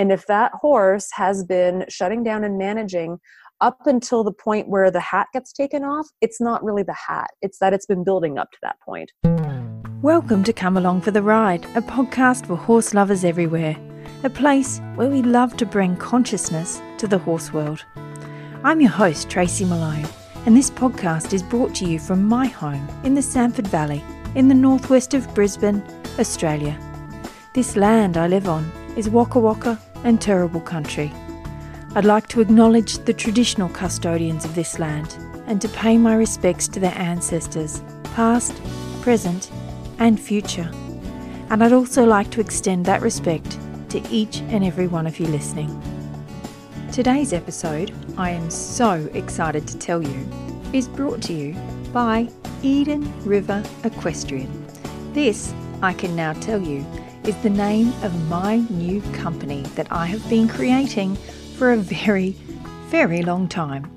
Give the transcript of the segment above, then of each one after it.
And if that horse has been shutting down and managing up until the point where the hat gets taken off, it's not really the hat, it's that it's been building up to that point. Welcome to Come Along for the Ride, a podcast for horse lovers everywhere, a place where we love to bring consciousness to the horse world. I'm your host, Tracy Malone, and this podcast is brought to you from my home in the Samford Valley, in the northwest of Brisbane, Australia. This land I live on is Waka Waka and Turrbal country. I'd like to acknowledge the traditional custodians of this land and to pay my respects to their ancestors, past, present, and future. And I'd also like to extend that respect to each and every one of you listening. Today's episode, I am so excited to tell you, is brought to you by Eden River Equestrian. This, I can now tell you, is the name of my new company that I have been creating for a very, very long time.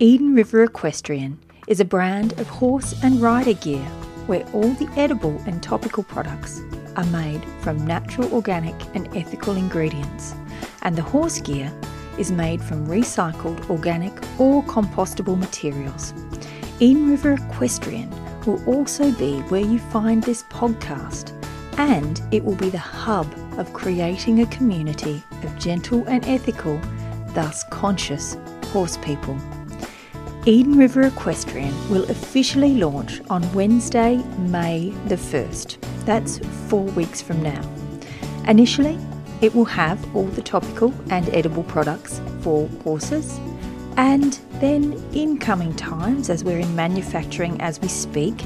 Eden River Equestrian is a brand of horse and rider gear where all the edible and topical products are made from natural, organic, and ethical ingredients, and the horse gear is made from recycled, organic, or compostable materials. Eden River Equestrian will also be where you find this podcast and it will be the hub of creating a community of gentle and ethical, thus conscious, horse people. Eden River Equestrian will officially launch on Wednesday, May the 1st. That's four weeks from now. Initially, it will have all the topical and edible products for horses, and then in coming times, as we're in manufacturing as we speak,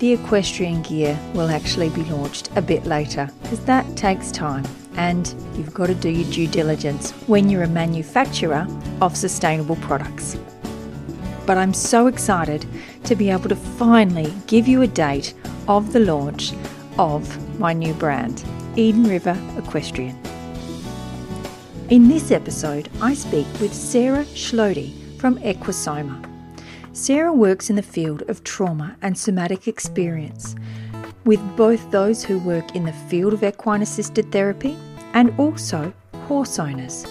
the equestrian gear will actually be launched a bit later because that takes time and you've got to do your due diligence when you're a manufacturer of sustainable products. But I'm so excited to be able to finally give you a date of the launch of my new brand, Eden River Equestrian. In this episode, I speak with Sarah Schlote from Equusoma. Sarah works in the field of trauma and somatic experience with both those who work in the field of equine assisted therapy and also horse owners,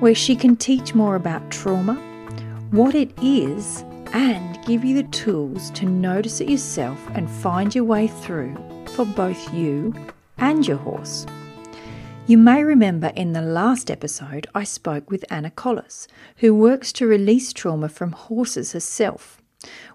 where she can teach more about trauma, what it is, and give you the tools to notice it yourself and find your way through for both you and your horse. You may remember in the last episode I spoke with Anna Collis, who works to release trauma from horses herself.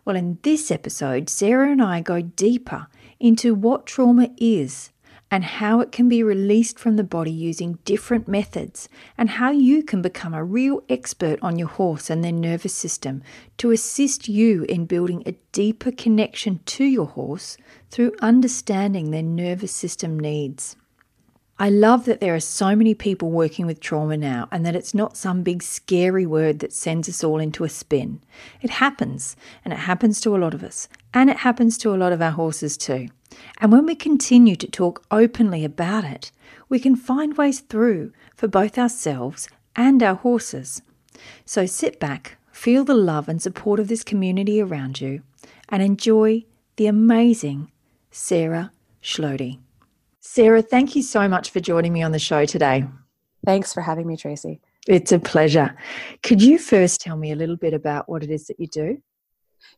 Well, in this episode, Sarah and I go deeper into what trauma is and how it can be released from the body using different methods, and how you can become a real expert on your horse and their nervous system to assist you in building a deeper connection to your horse through understanding their nervous system needs. I love that there are so many people working with trauma now and that it's not some big scary word that sends us all into a spin. It happens, and it happens to a lot of us, and it happens to a lot of our horses too. And when we continue to talk openly about it, we can find ways through for both ourselves and our horses. So sit back, feel the love and support of this community around you, and enjoy the amazing Sarah Schlote. Sarah, thank you so much for joining me on the show today. Thanks for having me, Tracy. It's a pleasure. Could you first tell me a little bit about what it is that you do?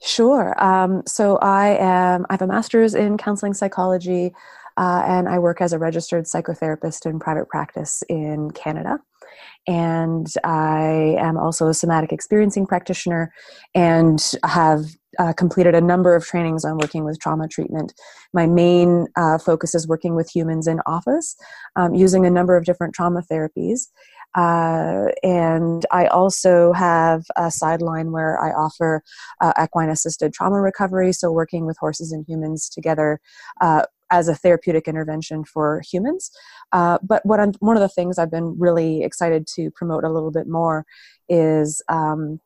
Sure. Um, so I am. I have a master's in counseling psychology, uh, and I work as a registered psychotherapist in private practice in Canada. And I am also a somatic experiencing practitioner, and have uh, completed a number of trainings on working with trauma treatment. My main uh, focus is working with humans in office um, using a number of different trauma therapies. Uh, and I also have a sideline where I offer uh, equine assisted trauma recovery, so working with horses and humans together uh, as a therapeutic intervention for humans. Uh, but what I'm, one of the things I've been really excited to promote a little bit more is um,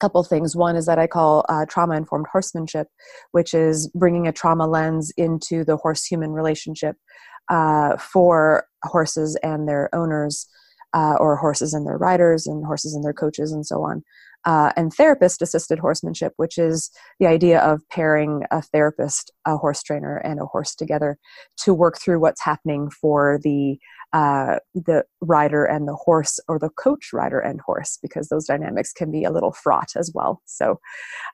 couple things. One is that I call uh, trauma informed horsemanship, which is bringing a trauma lens into the horse human relationship uh, for horses and their owners, uh, or horses and their riders, and horses and their coaches, and so on. Uh, and therapist assisted horsemanship, which is the idea of pairing a therapist, a horse trainer, and a horse together to work through what's happening for the uh, the rider and the horse or the coach rider and horse because those dynamics can be a little fraught as well so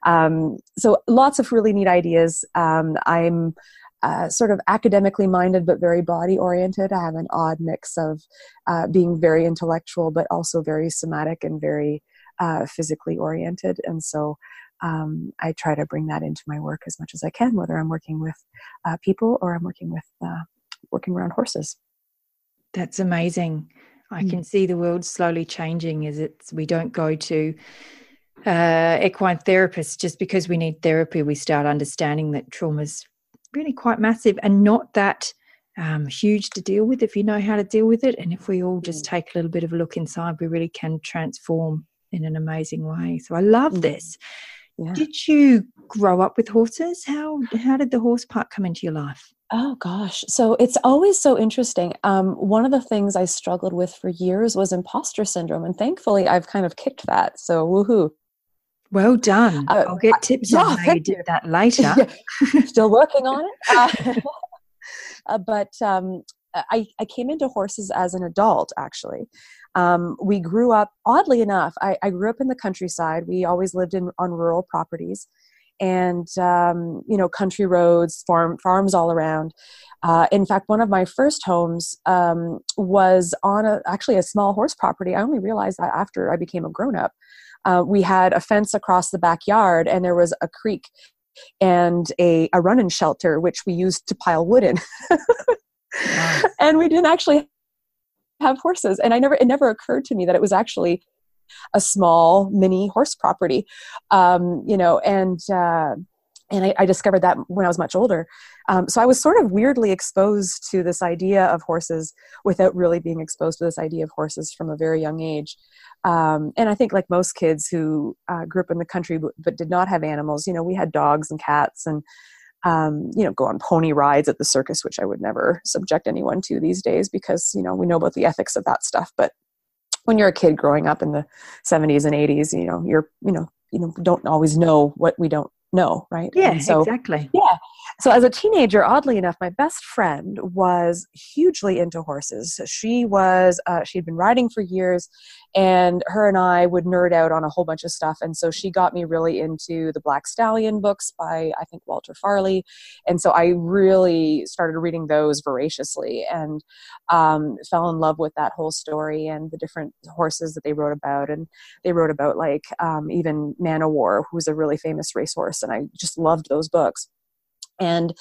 um, so lots of really neat ideas um, i'm uh, sort of academically minded but very body oriented. I have an odd mix of uh, being very intellectual but also very somatic and very uh, physically oriented. And so um, I try to bring that into my work as much as I can, whether I'm working with uh, people or I'm working with uh, working around horses. That's amazing. I mm. can see the world slowly changing as it's we don't go to uh, equine therapists just because we need therapy. We start understanding that trauma is really quite massive and not that um, huge to deal with if you know how to deal with it. And if we all just mm. take a little bit of a look inside, we really can transform in an amazing way. So I love mm. this. Yeah. Did you grow up with horses? How how did the horse part come into your life? Oh gosh, so it's always so interesting. Um, one of the things I struggled with for years was imposter syndrome, and thankfully I've kind of kicked that. So woohoo! Well done. Uh, I'll get tips uh, on how you did that later. Still working on it. Uh, but um, I, I came into horses as an adult, actually. Um, we grew up, oddly enough, I, I, grew up in the countryside. We always lived in on rural properties and um, you know country roads farm farms all around. Uh, in fact one of my first homes um, was on a, actually a small horse property. I only realized that after i became a grown-up. Uh, we had a fence across the backyard and there was a creek and a, a run-in shelter which we used to pile wood in. Wow. and we didn't actually have horses. And i never it never occurred to me that it was actually a small mini horse property um, you know and uh, and I, I, discovered that when I was much older. Um, so I was sort of weirdly exposed to this idea of horses without really being exposed to this idea of horses from a very young age. Um, and I think, like most kids who uh, grew up in the country but, but, did not have animals, you know, we had dogs and cats and, um, you know, go on pony rides at the circus, which I would never subject anyone to these days because, you know, we know about the ethics of that stuff. But when you're a kid growing up in the 70s and 80s, you know, you're, you know, you know, don't always know what we don't know, right? Yeah, so, exactly. Yeah. So as a teenager, oddly enough, my best friend was hugely into horses. She was uh, she had been riding for years, and her and I would nerd out on a whole bunch of stuff. And so she got me really into the Black Stallion books by I think Walter Farley, and so I really started reading those voraciously and um, fell in love with that whole story and the different horses that they wrote about. And they wrote about like um, even Man o' War, who's a really famous racehorse, and I just loved those books and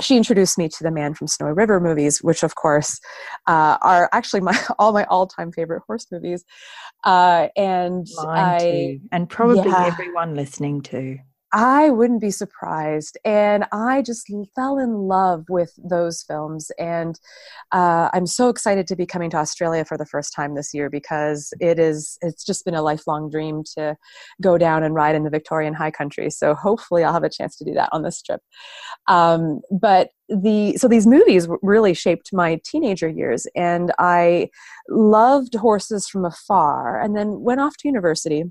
she introduced me to the man from snowy river movies which of course uh, are actually my all my all-time favorite horse movies uh, and Mine I, too. and probably yeah. everyone listening to I wouldn't be surprised. And I just fell in love with those films. And uh, I'm so excited to be coming to Australia for the first time this year because it is, it's just been a lifelong dream to go down and ride in the Victorian High Country. So hopefully I'll have a chance to do that on this trip. Um, but the so these movies really shaped my teenager years and i loved horses from afar and then went off to university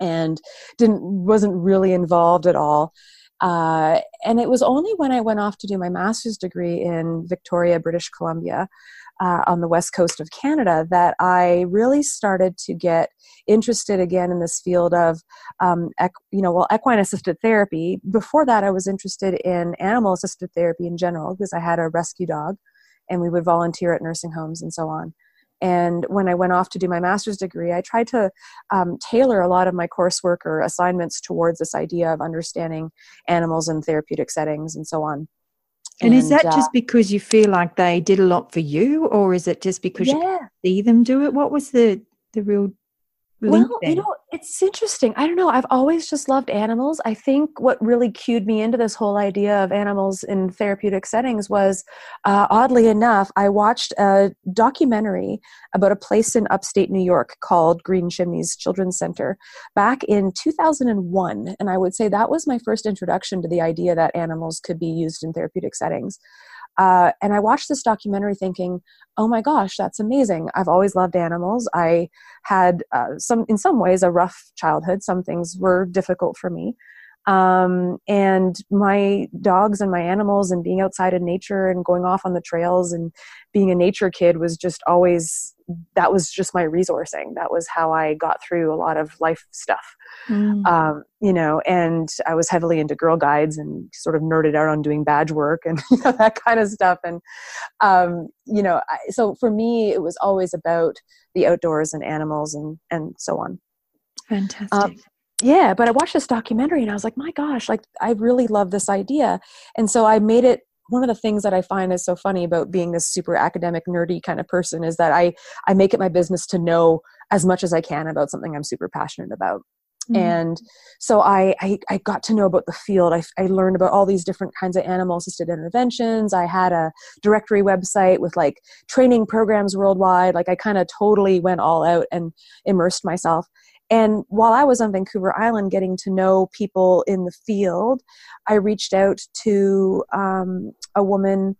and didn't wasn't really involved at all. Uh, and it was only when I went off to do my master's degree in Victoria, British Columbia, uh, on the west coast of Canada, that I really started to get interested again in this field of, um, equ- you know, well, equine assisted therapy. Before that, I was interested in animal assisted therapy in general because I had a rescue dog, and we would volunteer at nursing homes and so on. And when I went off to do my master's degree, I tried to um, tailor a lot of my coursework or assignments towards this idea of understanding animals in therapeutic settings and so on. And, and is that uh, just because you feel like they did a lot for you, or is it just because yeah. you see them do it? What was the the real well, you know, it's interesting. I don't know. I've always just loved animals. I think what really cued me into this whole idea of animals in therapeutic settings was, uh, oddly enough, I watched a documentary about a place in upstate New York called Green Chimneys Children's Center back in 2001. And I would say that was my first introduction to the idea that animals could be used in therapeutic settings. Uh, and I watched this documentary thinking, oh my gosh, that's amazing. I've always loved animals. I had uh, some, in some ways, a rough childhood. Some things were difficult for me. Um, and my dogs and my animals and being outside in nature and going off on the trails and being a nature kid was just always that was just my resourcing. That was how I got through a lot of life stuff. Mm. Um, you know, and I was heavily into Girl Guides and sort of nerded out on doing badge work and you know, that kind of stuff. And, um, you know, I, so for me, it was always about the outdoors and animals and, and so on. Fantastic. Um, yeah, but I watched this documentary and I was like, my gosh, like I really love this idea. And so I made it one of the things that I find is so funny about being this super academic nerdy kind of person is that I I make it my business to know as much as I can about something I'm super passionate about. Mm-hmm. And so I, I, I got to know about the field. I, I learned about all these different kinds of animal assisted interventions. I had a directory website with like training programs worldwide. Like I kind of totally went all out and immersed myself. And while I was on Vancouver Island getting to know people in the field, I reached out to um, a woman.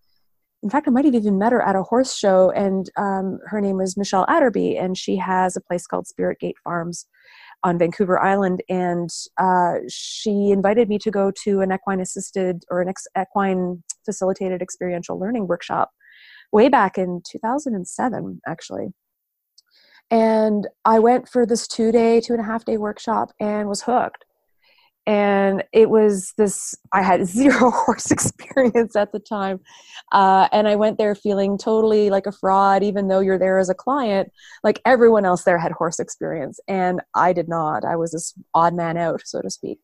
In fact, I might have even met her at a horse show, and um, her name was Michelle Adderby, and she has a place called Spirit Gate Farms on Vancouver Island. And uh, she invited me to go to an equine assisted or an ex- equine facilitated experiential learning workshop way back in 2007, actually. And I went for this two day, two and a half day workshop and was hooked. And it was this, I had zero horse experience at the time. Uh, and I went there feeling totally like a fraud, even though you're there as a client. Like everyone else there had horse experience, and I did not. I was this odd man out, so to speak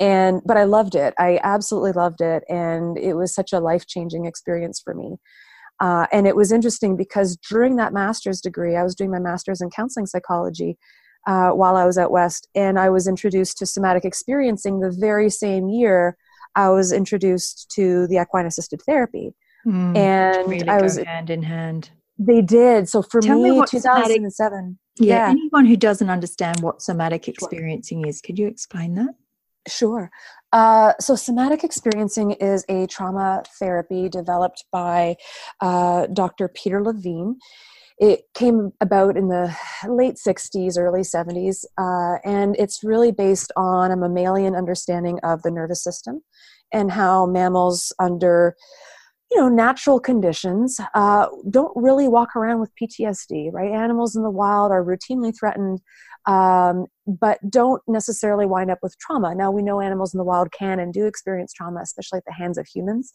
and but i loved it i absolutely loved it and it was such a life changing experience for me uh, and it was interesting because during that master's degree, I was doing my master's in counseling psychology uh, while I was at west, and I was introduced to somatic experiencing the very same year I was introduced to the equine assisted therapy. Mm, and really I was hand in hand. They did. So for Tell me, me 2007. Somatic, yeah, yeah, anyone who doesn't understand what somatic experiencing is, could you explain that? Sure. Uh, so, somatic experiencing is a trauma therapy developed by uh, Dr. Peter Levine. It came about in the late 60s, early 70s, uh, and it's really based on a mammalian understanding of the nervous system and how mammals, under you know natural conditions uh, don't really walk around with ptsd right animals in the wild are routinely threatened um, but don't necessarily wind up with trauma. Now, we know animals in the wild can and do experience trauma, especially at the hands of humans.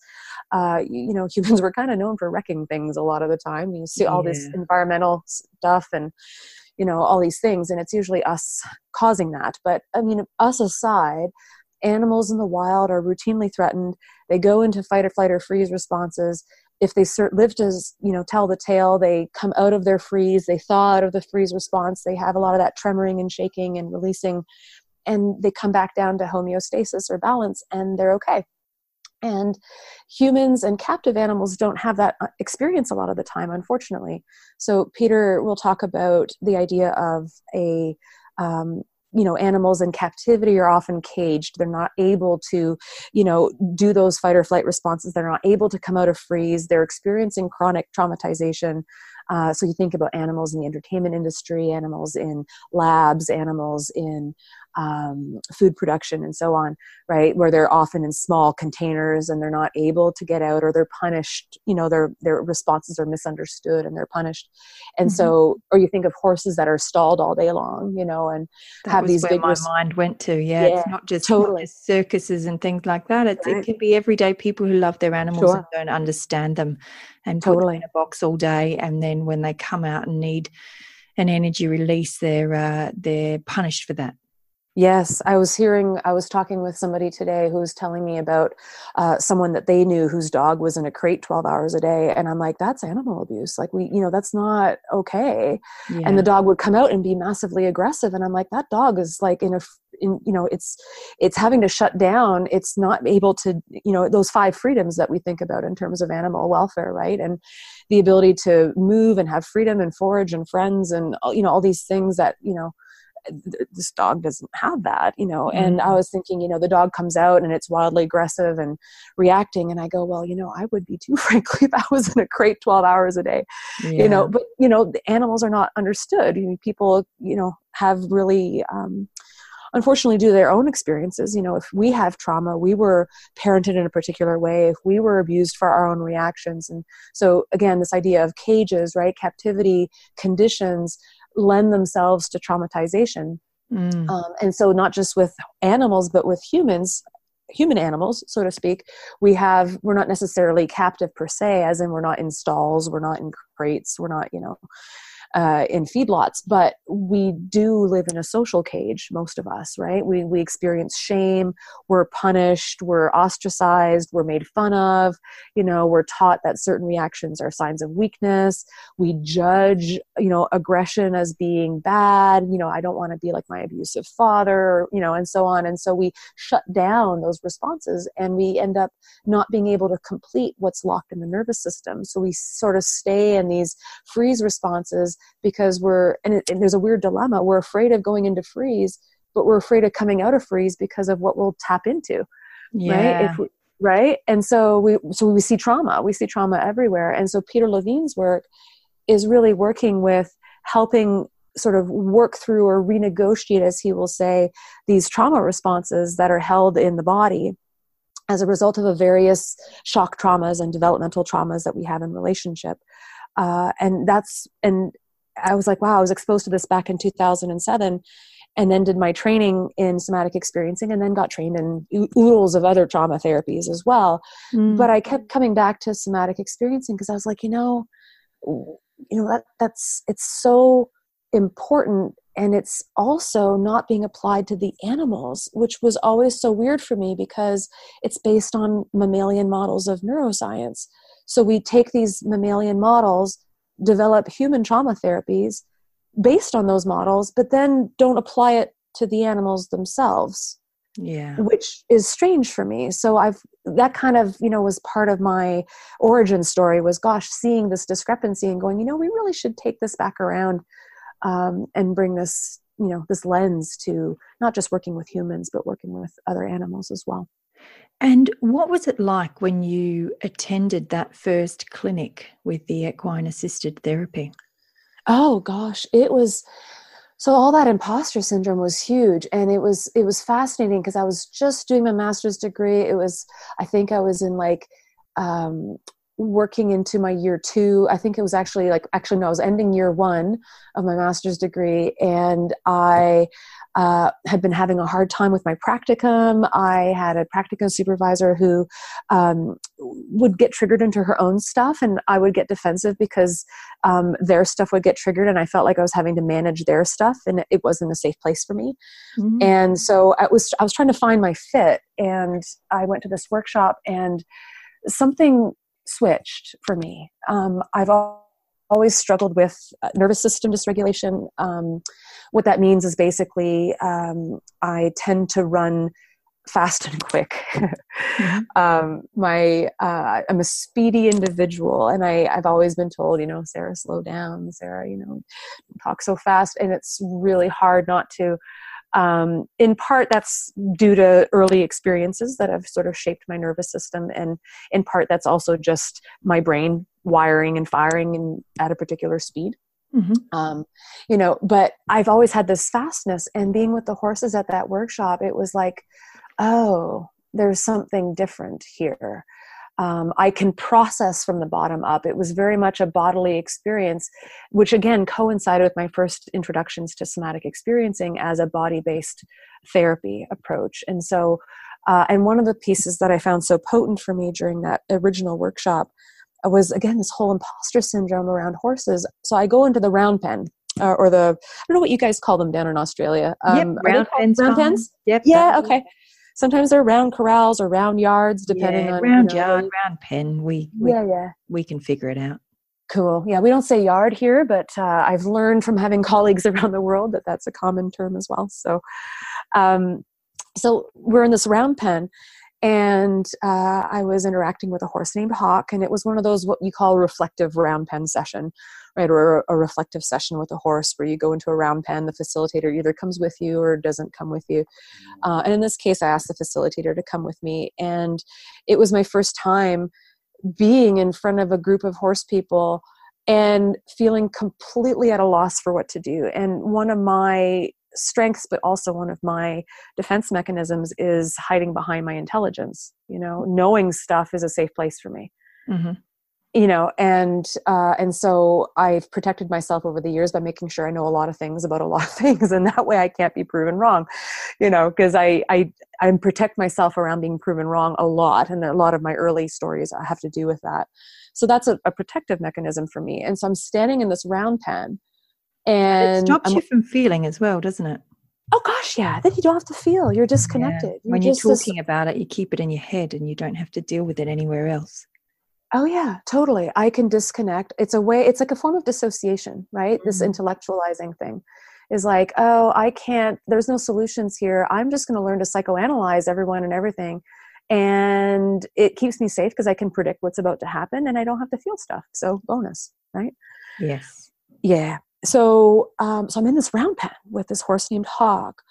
Uh, you, you, know, humans were kind of known for wrecking things a lot of the time. You see all yeah. this environmental stuff and, you know, all these things, and it's usually us causing that. But I mean, us aside, animals in the wild are routinely threatened. They go into fight or flight or freeze responses if they live to you know tell the tale they come out of their freeze they thaw out of the freeze response they have a lot of that tremoring and shaking and releasing and they come back down to homeostasis or balance and they're okay. And humans and captive animals don't have that uh, experience a lot of the time unfortunately. So peter will talk about the idea of a um, you know animals in captivity are often caged. They're not able to you know do those fight or flight responses. They're not able to come out of freeze. They're experiencing chronic traumatization. Uh, so you think about animals in the entertainment industry animals in labs animals in um, food production and so on, right? Where they're often in small containers and they're not able to get out or they're punished, you know, their, their responses are misunderstood and they're punished. And mm-hmm. so, or you think of horses that are stalled all day long, you know, and that have these big. My res- mind went to, yeah, yeah, it's not just, totally. Not just circuses and things like that. It's, right. It can be everyday people who love their animals sure. and don't understand them and totally. put them in a box all day. And then when they come out and need an energy release, they're, uh, they're punished for that. Yes, I was hearing, I was talking with somebody today who was telling me about uh, someone that they knew whose dog was in a crate 12 hours a day. And I'm like, that's animal abuse. Like, we, you know, that's not okay. Yeah. And the dog would come out and be massively aggressive. And I'm like, that dog is like in a, in, you know, it's, it's having to shut down. It's not able to, you know, those five freedoms that we think about in terms of animal welfare, right? And the ability to move and have freedom and forage and friends and, you know, all these things that, you know, this dog doesn't have that you know mm-hmm. and i was thinking you know the dog comes out and it's wildly aggressive and reacting and i go well you know i would be too frankly if i was in a crate 12 hours a day yeah. you know but you know the animals are not understood people you know have really um, unfortunately due to their own experiences you know if we have trauma we were parented in a particular way if we were abused for our own reactions and so again this idea of cages right captivity conditions lend themselves to traumatization mm. um, and so not just with animals but with humans human animals so to speak we have we're not necessarily captive per se as in we're not in stalls we're not in crates we're not you know uh, in feedlots, but we do live in a social cage, most of us, right? We, we experience shame, we're punished, we're ostracized, we're made fun of, you know, we're taught that certain reactions are signs of weakness. We judge, you know, aggression as being bad, you know, I don't want to be like my abusive father, you know, and so on. And so we shut down those responses and we end up not being able to complete what's locked in the nervous system. So we sort of stay in these freeze responses because we're and, it, and there's a weird dilemma. We're afraid of going into freeze but we're afraid of coming out of freeze because of what we'll tap into yeah. right we, right? And so we so we see trauma. We see trauma everywhere. And so peter levine's work is really working with helping sort of work through or renegotiate as he will say these trauma responses that are held in the body as a result of the various shock traumas and developmental traumas that we have in relationship. Uh, and that's and I was like, wow, I was exposed to this back in 2007 and then did my training in somatic experiencing and then got trained in oodles of other trauma therapies as well. Mm. But I kept coming back to somatic experiencing because I was like, you know, you know that that's it's so important and it's also not being applied to the animals which was always so weird for me because it's based on mammalian models of neuroscience so we take these mammalian models develop human trauma therapies based on those models, but then don't apply it to the animals themselves. Yeah. Which is strange for me. So I've that kind of, you know, was part of my origin story was gosh, seeing this discrepancy and going, you know, we really should take this back around um, and bring this, you know, this lens to not just working with humans, but working with other animals as well. And what was it like when you attended that first clinic with the equine assisted therapy? Oh gosh, it was so all that imposter syndrome was huge and it was it was fascinating because I was just doing my master's degree. It was I think I was in like um working into my year two i think it was actually like actually no i was ending year one of my master's degree and i uh, had been having a hard time with my practicum. I had a practicum supervisor who um, would get triggered into her own stuff, and I would get defensive because um, their stuff would get triggered, and I felt like I was having to manage their stuff, and it wasn't a safe place for me. Mm-hmm. And so I was I was trying to find my fit, and I went to this workshop, and something switched for me. Um, I've always struggled with uh, nervous system dysregulation. Um, what that means is basically um, I tend to run fast and quick. mm-hmm. um, my uh, I'm a speedy individual, and I I've always been told, you know, Sarah, slow down, Sarah, you know, talk so fast, and it's really hard not to. Um, in part, that's due to early experiences that have sort of shaped my nervous system, and in part, that's also just my brain wiring and firing in, at a particular speed. Mm-hmm. Um, you know, but I've always had this fastness, and being with the horses at that workshop, it was like, oh, there's something different here. Um, I can process from the bottom up. It was very much a bodily experience, which again coincided with my first introductions to somatic experiencing as a body based therapy approach. And so, uh, and one of the pieces that I found so potent for me during that original workshop was again this whole imposter syndrome around horses. So I go into the round pen. Uh, or the I don't know what you guys call them down in Australia. Um, yep, round pens. Round pens. Yep. Yeah. Okay sometimes they're round corrals or round yards depending yeah, on round you know, yard round pen we, we, yeah yeah. we can figure it out. Cool. Yeah we don't say yard here but uh, i've learned from having colleagues around the world that that's a common term as well. So um, so we're in this round pen and uh, I was interacting with a horse named Hawk, and it was one of those what you call reflective round pen session, right, or a reflective session with a horse where you go into a round pen. The facilitator either comes with you or doesn't come with you, mm-hmm. uh, and in this case, I asked the facilitator to come with me, and it was my first time being in front of a group of horse people and feeling completely at a loss for what to do. And one of my strengths but also one of my defense mechanisms is hiding behind my intelligence you know? Knowing stuff is a safe place for me. Mm-hmm. You know and uh, and so i've protected myself over the years by making sure i know a lot of things about a lot of things and that way i can't be proven wrong you know? Because i i i protect myself around being proven wrong a lot and a lot of my early stories have to do with that. So that's a, a protective mechanism for me. And so i'm standing in this round pen and it stops I'm, you from feeling as well doesn't it oh gosh yeah then you don't have to feel you're disconnected yeah. when you're, you're talking this, about it you keep it in your head and you don't have to deal with it anywhere else Oh yeah, totally. I can disconnect. It's a way it's like a form of dissociation, right? Mm-hmm. This intellectualizing thing is like, oh, I can't there's no solutions here. I'm just going to learn to psychoanalyze everyone and everything. And it keeps me safe because I can predict what's about to happen and I don't have to feel stuff. So bonus, right? Yes. Yeah. So um so I'm in this round pen with this horse named Hawk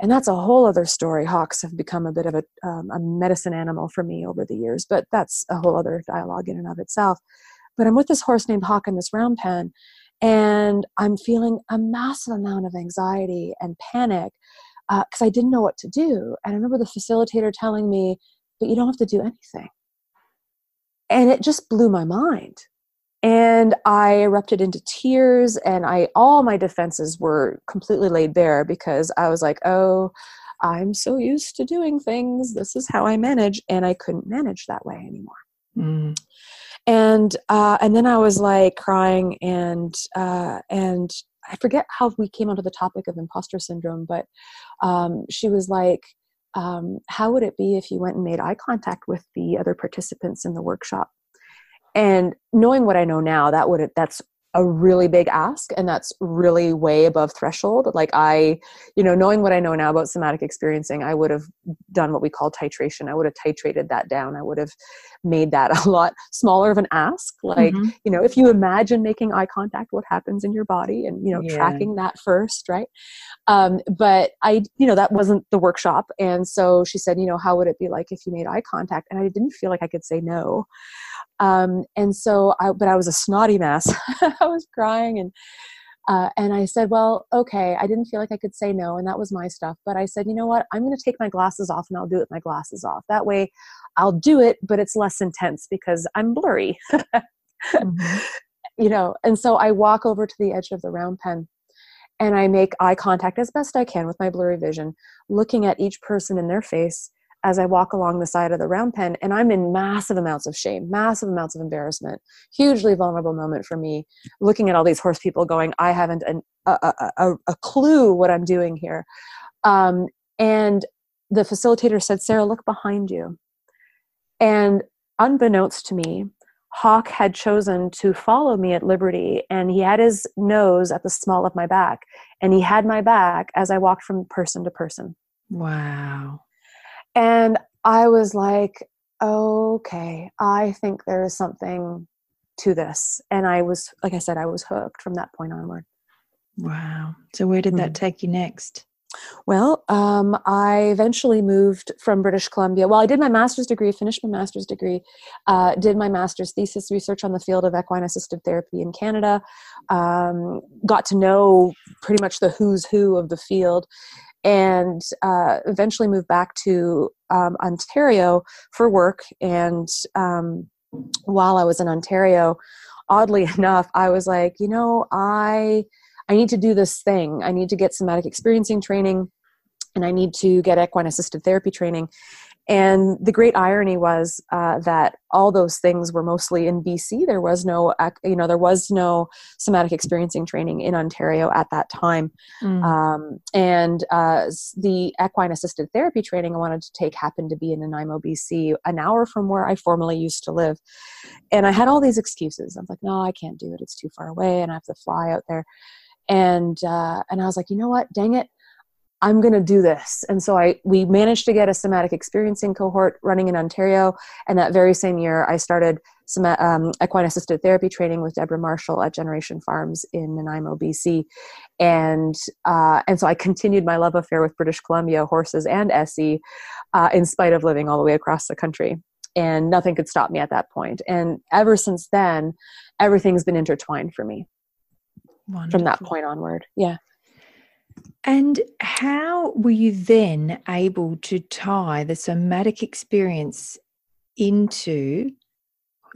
and that's a whole other story. Hawks have become a bit of a, um, a medicine animal for me over the years, but that's a whole other dialogue in and of itself. But I'm with this horse named Hawk in this round pen, and I'm feeling a massive amount of anxiety and panic because uh, I didn't know what to do. And I remember the facilitator telling me, "But you don't have to do anything," and it just blew my mind and i erupted into tears and i all my defenses were completely laid bare because i was like oh i'm so used to doing things. This is how i manage and i couldn't manage that way anymore. Mm. and uh, and then i was like crying and uh, and i forget how we came onto the topic of imposter syndrome but um, she was like um, how would it be if you went and made eye contact with the other participants in the workshop and knowing what i know now that would that's a really big ask and that's really way above threshold. Like i you know knowing what i know now about somatic experiencing i would have done what we call titration. I would have titrated that down. I would have made that a lot smaller of an ask. Like mm-hmm. you know if you imagine making eye contact what happens in your body and you know yeah. tracking that first right? Um, but i you know that wasn't the workshop. And so she said you know how would it be like if you made eye contact? And i didn't feel like i could say no um, and so I, but I was a snotty mess. I was crying and, uh, and I said, well, okay, I didn't feel like I could say no, and that was my stuff. But I said, you know what? I'm going to take my glasses off and I'll do it with my glasses off. That way I'll do it, but it's less intense because I'm blurry. mm-hmm. You know, and so I walk over to the edge of the round pen and I make eye contact as best I can with my blurry vision, looking at each person in their face as I walk along the side of the round pen, and I'm in massive amounts of shame, massive amounts of embarrassment, hugely vulnerable moment for me, looking at all these horse people going, I haven't an, a, a, a, clue what I'm doing here. Um, and the facilitator said, Sarah, look behind you. And unbeknownst to me, Hawk had chosen to follow me at Liberty, and he had his nose at the small of my back, and he had my back as I walked from person to person. Wow. And I was like, okay, I think there is something to this. And I was, like I said, I was hooked from that point onward. Wow. So, where did that take you next? Well, um, I eventually moved from British Columbia. Well, I did my master's degree, finished my master's degree, uh, did my master's thesis research on the field of equine assisted therapy in Canada, um, got to know pretty much the who's who of the field, and uh, eventually moved back to um, Ontario for work. And um, while I was in Ontario, oddly enough, I was like, you know, I I need to do this thing. I need to get somatic experiencing training, and I need to get equine assisted therapy training. And the great irony was uh, that all those things were mostly in BC. There was no, you know, there was no somatic experiencing training in Ontario at that time. Mm. Um, and uh, the equine assisted therapy training I wanted to take happened to be in Nanaimo, BC, an hour from where I formerly used to live. And I had all these excuses. I was like, no, I can't do it. It's too far away, and I have to fly out there. And uh, and I was like, you know what? Dang it! I'm going to do this. And so I we managed to get a somatic experiencing cohort running in Ontario. And that very same year, I started some um, equine assisted therapy training with Deborah Marshall at Generation Farms in Nanaimo, BC. And uh, and so I continued my love affair with British Columbia horses and SE, uh, in spite of living all the way across the country. And nothing could stop me at that point. And ever since then, everything's been intertwined for me. Wonderful. From that point onward, yeah. And how were you then able to tie the somatic experience into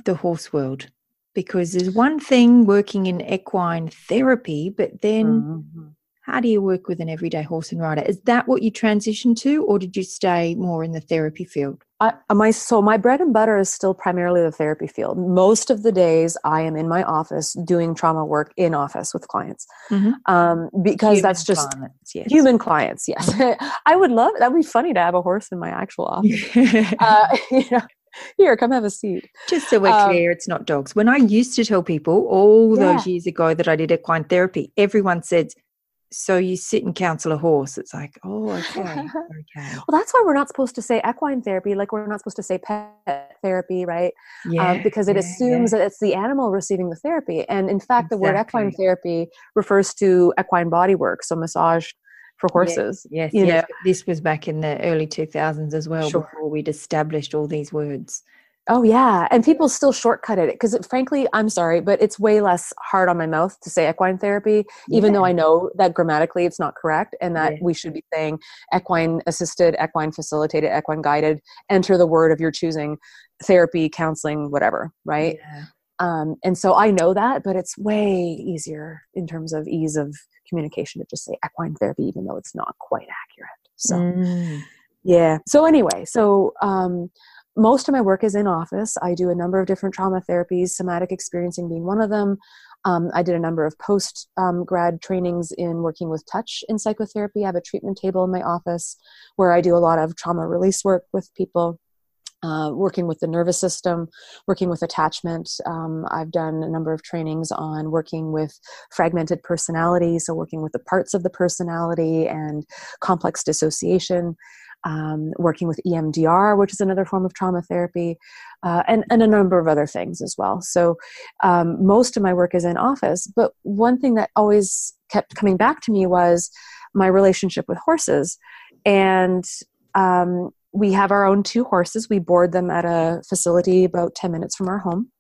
the horse world? Because there's one thing working in equine therapy, but then mm-hmm. How do you work with an everyday horse and rider? Is that what you transitioned to, or did you stay more in the therapy field? I, my so my bread and butter is still primarily the therapy field. Most of the days I am in my office doing trauma work in office with clients, mm-hmm. um, because human that's just clients, yes. human clients. Yes. I would love that'd be funny to have a horse in my actual office. uh, you know, here, come have a seat. Just so we're um, clear, it's not dogs. When I used to tell people all yeah. those years ago that I did equine therapy, everyone said so you sit and counsel a horse it's like oh okay okay well that's why we're not supposed to say equine therapy like we're not supposed to say pet therapy right um, yeah, um, because it yeah, assumes yeah. that it's the animal receiving the therapy and in fact exactly. the word equine therapy refers to equine body work so massage for horses yes, yes, yes. this was back in the early 2000s as well sure. before we'd established all these words Oh yeah, and people still shortcut it because, frankly, I'm sorry, but it's way less hard on my mouth to say equine therapy, yeah. even though I know that grammatically it's not correct, and that yeah. we should be saying equine assisted, equine facilitated, equine guided. Enter the word of your choosing, therapy, counseling, whatever, right? Yeah. Um, and so I know that, but it's way easier in terms of ease of communication to just say equine therapy, even though it's not quite accurate. So. Mm. Yeah. So anyway, so um, most of my work is in office. I do a number of different trauma therapies, somatic experiencing being one of them. Um, I did a number of post um, grad trainings in working with touch in psychotherapy. I have a treatment table in my office where I do a lot of trauma release work with people. Uh, working with the nervous system, working with attachment. Um, I've done a number of trainings on working with fragmented personality, so working with the parts of the personality and complex dissociation um, working with EMDR, which is another form of trauma therapy, uh, and, and a number of other things as well. So um, most of my work is in office, but one thing that always kept coming back to me was my relationship with horses. And um, we have our own two horses. We board them at a facility about 10 minutes from our home.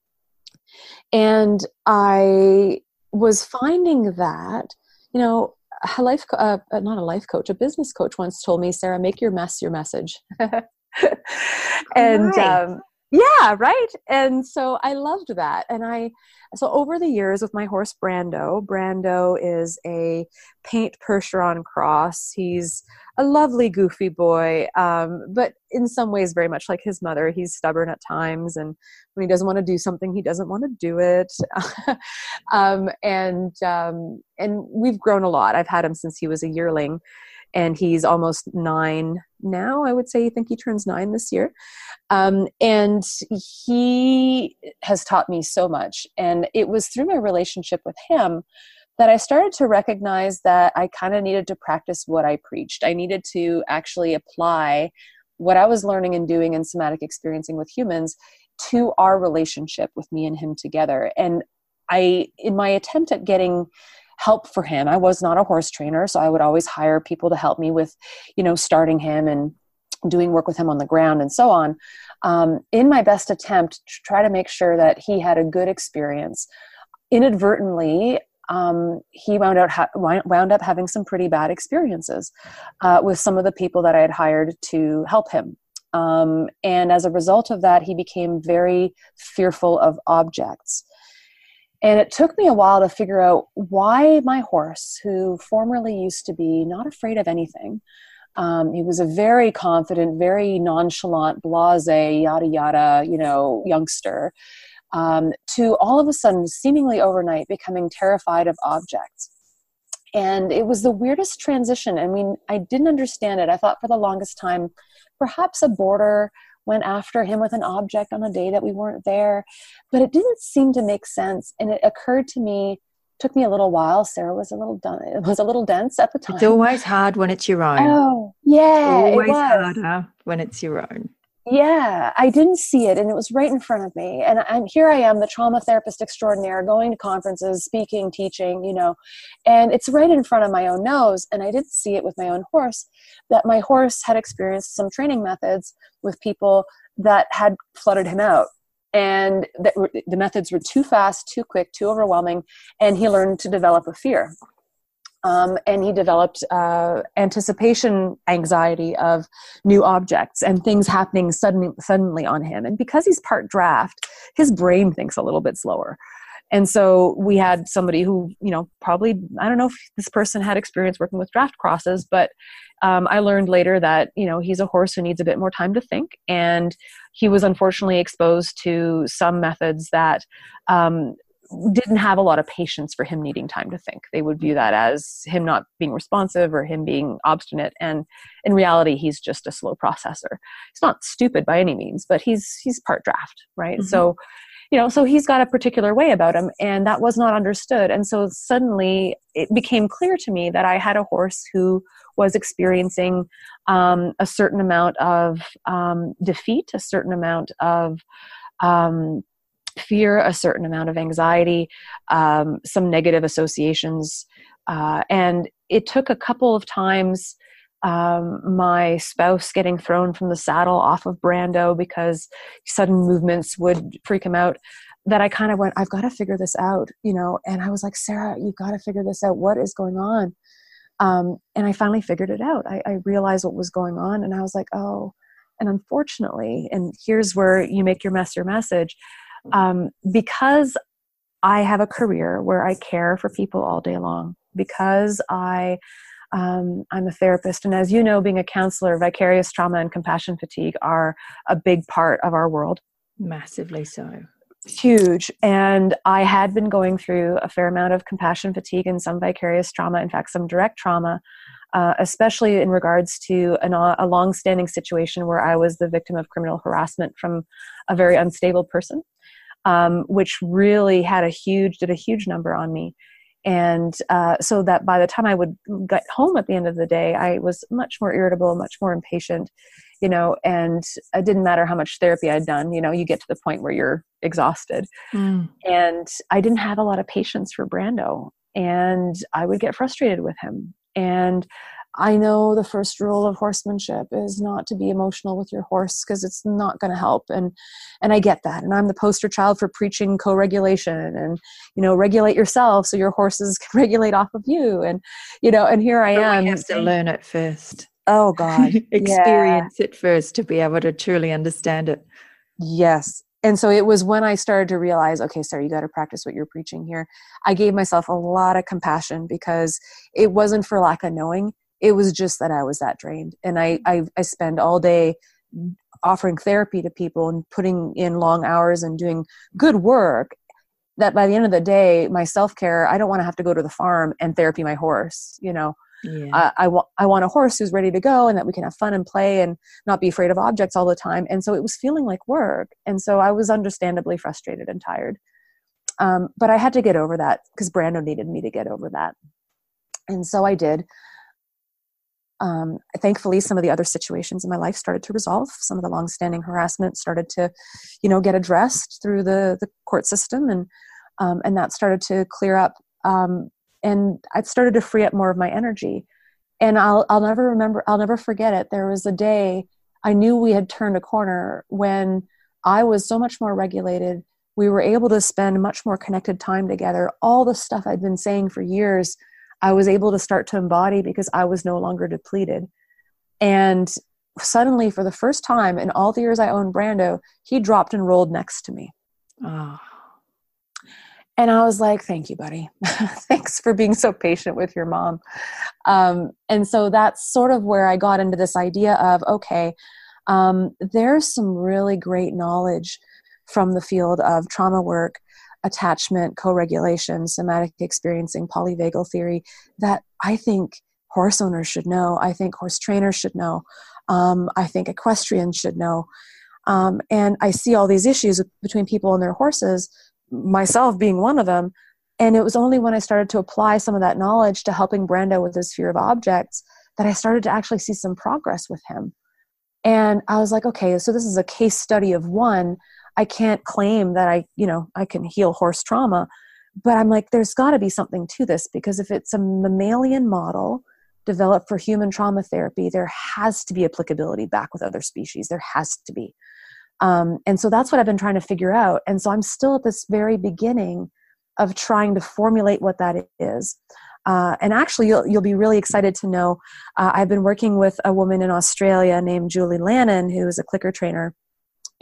And I was finding that, you know, a life uh, uh, not a life coach a business coach once told me sarah make your mess your message and um, yeah right? And so i loved that. And i so over the years with my horse brando brando is a paint percheron cross. He's a lovely goofy boy um, but in some ways very much like his mother. He's stubborn at times and when he doesn't want to do something he doesn't want to do it. Um, and um, and we've grown a lot. I've had him since he was a yearling and he's almost nine now i would say i think he turns nine this year um, and he has taught me so much and it was through my relationship with him that I started to recognize that I kind of needed to practice what I preached. I needed to actually apply what I was learning and doing in somatic experiencing with humans to our relationship with me and him together. And I, in my attempt at getting help for him, I was not a horse trainer, so I would always hire people to help me with, you know, starting him and doing work with him on the ground and so on. Um, in my best attempt to try to make sure that he had a good experience, inadvertently um, he wound out ha- wound up having some pretty bad experiences uh, with some of the people that I had hired to help him. Um, and as a result of that, he became very fearful of objects. And it took me a while to figure out why my horse, who formerly used to be not afraid of anything, um, he was a very confident, very nonchalant, blase, yada yada, you know, youngster um, to all of a sudden, seemingly overnight, becoming terrified of objects. And it was the weirdest transition. I mean, I didn't understand it. I thought for the longest time, perhaps a boarder went after him with an object on a day that we weren't there, but it didn't seem to make sense. And it occurred to me took me a little while. Sarah was a little done. It was a little dense at the time. It's always hard when it's your own. Oh, yeah. It's always it harder when it's your own yeah i didn't see it and it was right in front of me and i'm here i am the trauma therapist extraordinaire going to conferences speaking teaching you know and it's right in front of my own nose and i didn't see it with my own horse that my horse had experienced some training methods with people that had flooded him out and that the methods were too fast too quick too overwhelming and he learned to develop a fear Um, and he developed uh, anticipation anxiety of new objects and things happening suddenly, suddenly on him. And because he's part draft, his brain thinks a little bit slower. And so we had somebody who, you know, probably, I don't know if this person had experience working with draft crosses, but um, I learned later that, you know, he's a horse who needs a bit more time to think. And he was unfortunately exposed to some methods that um, didn't have a lot of patience for him needing time to think. They would view that as him not being responsive or him being obstinate. And in reality, he's just a slow processor. He's not stupid by any means, but he's he's part draft, right? Mm-hmm. So, you know, so he's got a particular way about him, and that was not understood. And so suddenly it became clear to me that I had a horse who was experiencing um, a certain amount of um, defeat, a certain amount of um, fear, a certain amount of anxiety, um, some negative associations. Uh, and it took a couple of times um, my spouse getting thrown from the saddle off of Brando because sudden movements would freak him out that I kind of went, I've got to figure this out, you know. And I was like, Sarah, you've got to figure this out. What is going on? Um, and I finally figured it out. I, I realized what was going on, and I was like, oh. And unfortunately, and here's where you make your mess your message um, because I have a career where I care for people all day long, because I um, I'm a therapist, and as you know, being a counselor, vicarious trauma and compassion fatigue are a big part of our world. Massively so. Huge. And I had been going through a fair amount of compassion fatigue and some vicarious trauma, in fact, some direct trauma, uh, especially in regards to an, a long standing situation where I was the victim of criminal harassment from a very unstable person um, which really had a huge did a huge number on me. And uh, so that by the time i would get home at the end of the day i was much more irritable much more impatient you know and it didn't matter how much therapy i'd done you know you get to the point where you're exhausted. Mm. and i didn't have a lot of patience for brando and i would get frustrated with him and I know the first rule of horsemanship is not to be emotional with your horse because it's not going to help. And and I get that. And I'm the poster child for preaching co-regulation and you know regulate yourself so your horses can regulate off of you. And you know and here I but am we have to learn it first. Oh god. Experience yeah. it first to be able to truly understand it. Yes and so it was when I started to realize, okay, Sarah, you got to practice what you're preaching here. I gave myself a lot of compassion because it wasn't for lack of knowing it was just that I was that drained. And I, mm-hmm. I, I spend all day offering therapy to people and putting in long hours and doing good work that by the end of the day my self-care i don't want to have to go to the farm and therapy my horse you know I, want I want a horse who's ready to go and that we can have fun and play and not be afraid of objects all the time. And so it was feeling like work. And so i was understandably frustrated and tired. Um, but i had to get over that because brando needed me to get over that. And so i did. Um, thankfully some of the other situations in my life started to resolve. Some of the long-standing harassment started to you know get addressed through the the court system and um, and that started to clear up um, and i started to free up more of my energy and i'll i'll never remember i'll never forget it there was a day i knew we had turned a corner when i was so much more regulated we were able to spend much more connected time together all the stuff i'd been saying for years I was able to start to embody because I was no longer depleted. And suddenly, for the first time in all the years I owned Brando, he dropped and rolled next to me. Oh. And I was like, thank you, buddy. Thanks for being so patient with your mom. Um, and so that's sort of where I got into this idea of okay, um, there's some really great knowledge from the field of trauma work attachment, co regulation, somatic experiencing, polyvagal theory that I think horse owners should know. I think horse trainers should know. Um, I think equestrians should know. Um, and I see all these issues between people and their horses, myself being one of them. And it was only when I started to apply some of that knowledge to helping Brando with his fear of objects that I started to actually see some progress with him. And I was like, okay, so this is a case study of one. I can't claim that I, you know, I can heal horse trauma. But I'm like, there's got to be something to this because if it's a mammalian model developed for human trauma therapy, there has to be applicability back with other species. There has to be. Um, and so that's what I've been trying to figure out. And so I'm still at this very beginning of trying to formulate what that is. Uh, and actually, you'll, you'll be really excited to know uh, I've been working with a woman in Australia named Julie Lannon, who is a clicker trainer.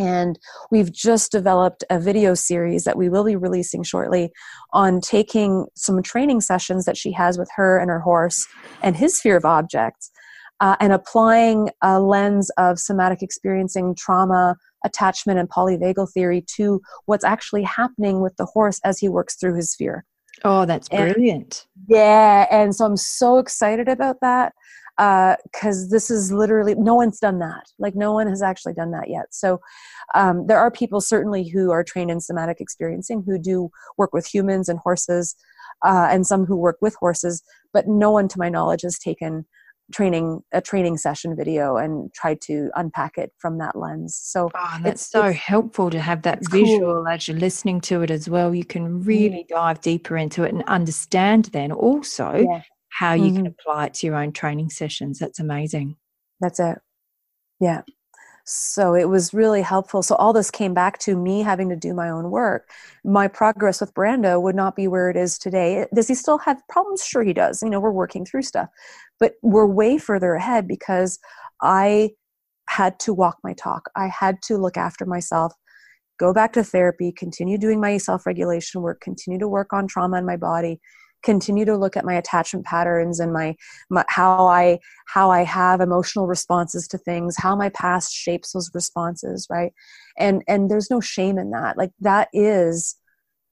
And we've just developed a video series that we will be releasing shortly on taking some training sessions that she has with her and her horse and his fear of objects uh, and applying a lens of somatic experiencing trauma, attachment, and polyvagal theory to what's actually happening with the horse as he works through his fear. Oh, that's brilliant. And, yeah. And so I'm so excited about that because uh, this is literally, no one's done that. Like, no one has actually done that yet. So um, there are people certainly who are trained in somatic experiencing who do work with humans and horses. Uh, and some who work with horses, but no one, to my knowledge, has taken training a training session video and try to unpack it from that lens so oh, that's it's so it's, helpful to have that visual cool. as you're listening to it as well you can really mm. dive deeper into it and understand then also yeah. how you mm-hmm. can apply it to your own training sessions that's amazing that's it yeah so it was really helpful. So all this came back to me having to do my own work. My progress with Brando would not be where it is today. Does he still have problems? Sure, he does. You know, we're working through stuff, but we're way further ahead because I had to walk my talk. I had to look after myself, go back to therapy, continue doing my self regulation work, continue to work on trauma in my body, continue to look at my attachment patterns and my, my, how i how i have emotional responses to things how my past shapes those responses right and and there's no shame in that like that is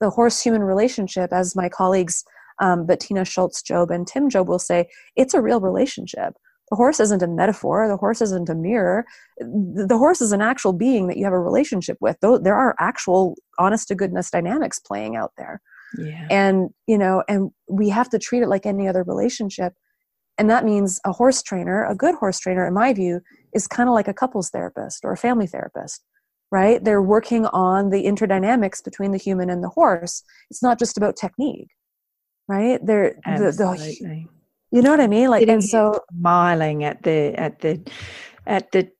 the horse human relationship as my colleagues um, bettina Shultz-Jobe and Tim Jobe will say it's a real relationship the horse isn't a metaphor the horse isn't a mirror the horse is an actual being that you have a relationship with though there are actual honest to goodness dynamics playing out there yeah. And, you know, and we have to treat it like any other relationship. And that means a horse trainer, a good horse trainer, in my view, is kind of like a couples therapist or a family therapist, right? They're working on the interdynamics between the human and the horse. It's not just about technique, right? They're the, the you know what I mean? Like, and so smiling at the at the at the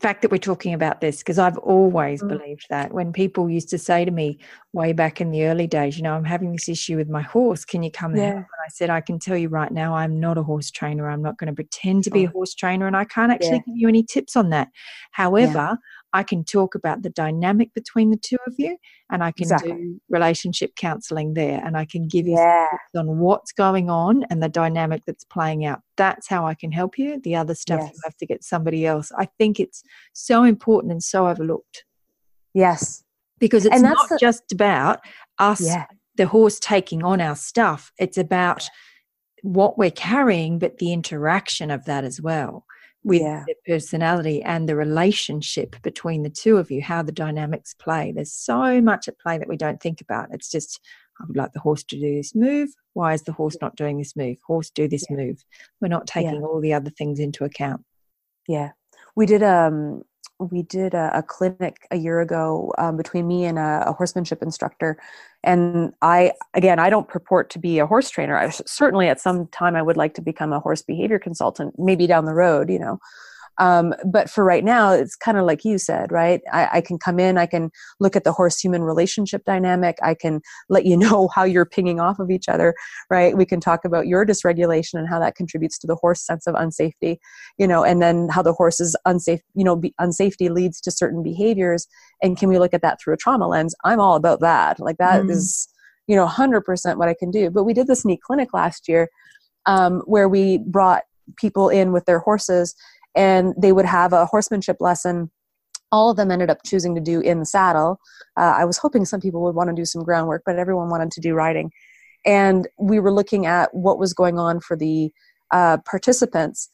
fact that we're talking about this because I've always mm. believed that when people used to say to me way back in the early days, you know, I'm having this issue with my horse. Can you come yeah. and help? And I said, I can tell you right now, I'm not a horse trainer. I'm not going to pretend to be a horse trainer, and I can't actually yeah. give you any tips on that. However, yeah. I can talk about the dynamic between the two of you and I can exactly. do relationship counseling there and I can give you yeah. on what's going on and the dynamic that's playing out. That's how I can help you. The other stuff yes. you have to get somebody else. I think it's so important and so overlooked. Yes. Because it's not the, just about us, yeah. the horse taking on our stuff. It's about what we're carrying, but the interaction of that as well with yeah. their personality and the relationship between the two of you, how the dynamics play. There's so much at play that we don't think about. It's just, I would like the horse to do this move. Why is the horse not doing this move? Horse, do this yeah. move. We're not taking yeah. all the other things into account. Yeah. We did um we did a, a clinic a year ago um, between me and a, a, horsemanship instructor. And i again i don't purport to be a horse trainer. I, certainly at some time i would like to become a horse behavior consultant maybe down the road you know um, but for right now, it's kind of like you said, right? I, I, can come in, I can look at the horse human relationship dynamic, I can let you know how you're pinging off of each other, right? We can talk about your dysregulation and how that contributes to the horse sense of unsafety, you know, and then how the horse's unsafe, you know, be, unsafety leads to certain behaviors. And can we look at that through a trauma lens? I'm all about that. Like that mm. is, you know, 100% what I can do. But we did this neat clinic last year um, where we brought people in with their horses and they would have a horsemanship lesson. All of them ended up choosing to do in the saddle. Uh, i was hoping some people would want to do some groundwork but everyone wanted to do riding. And we were looking at what was going on for the uh, participants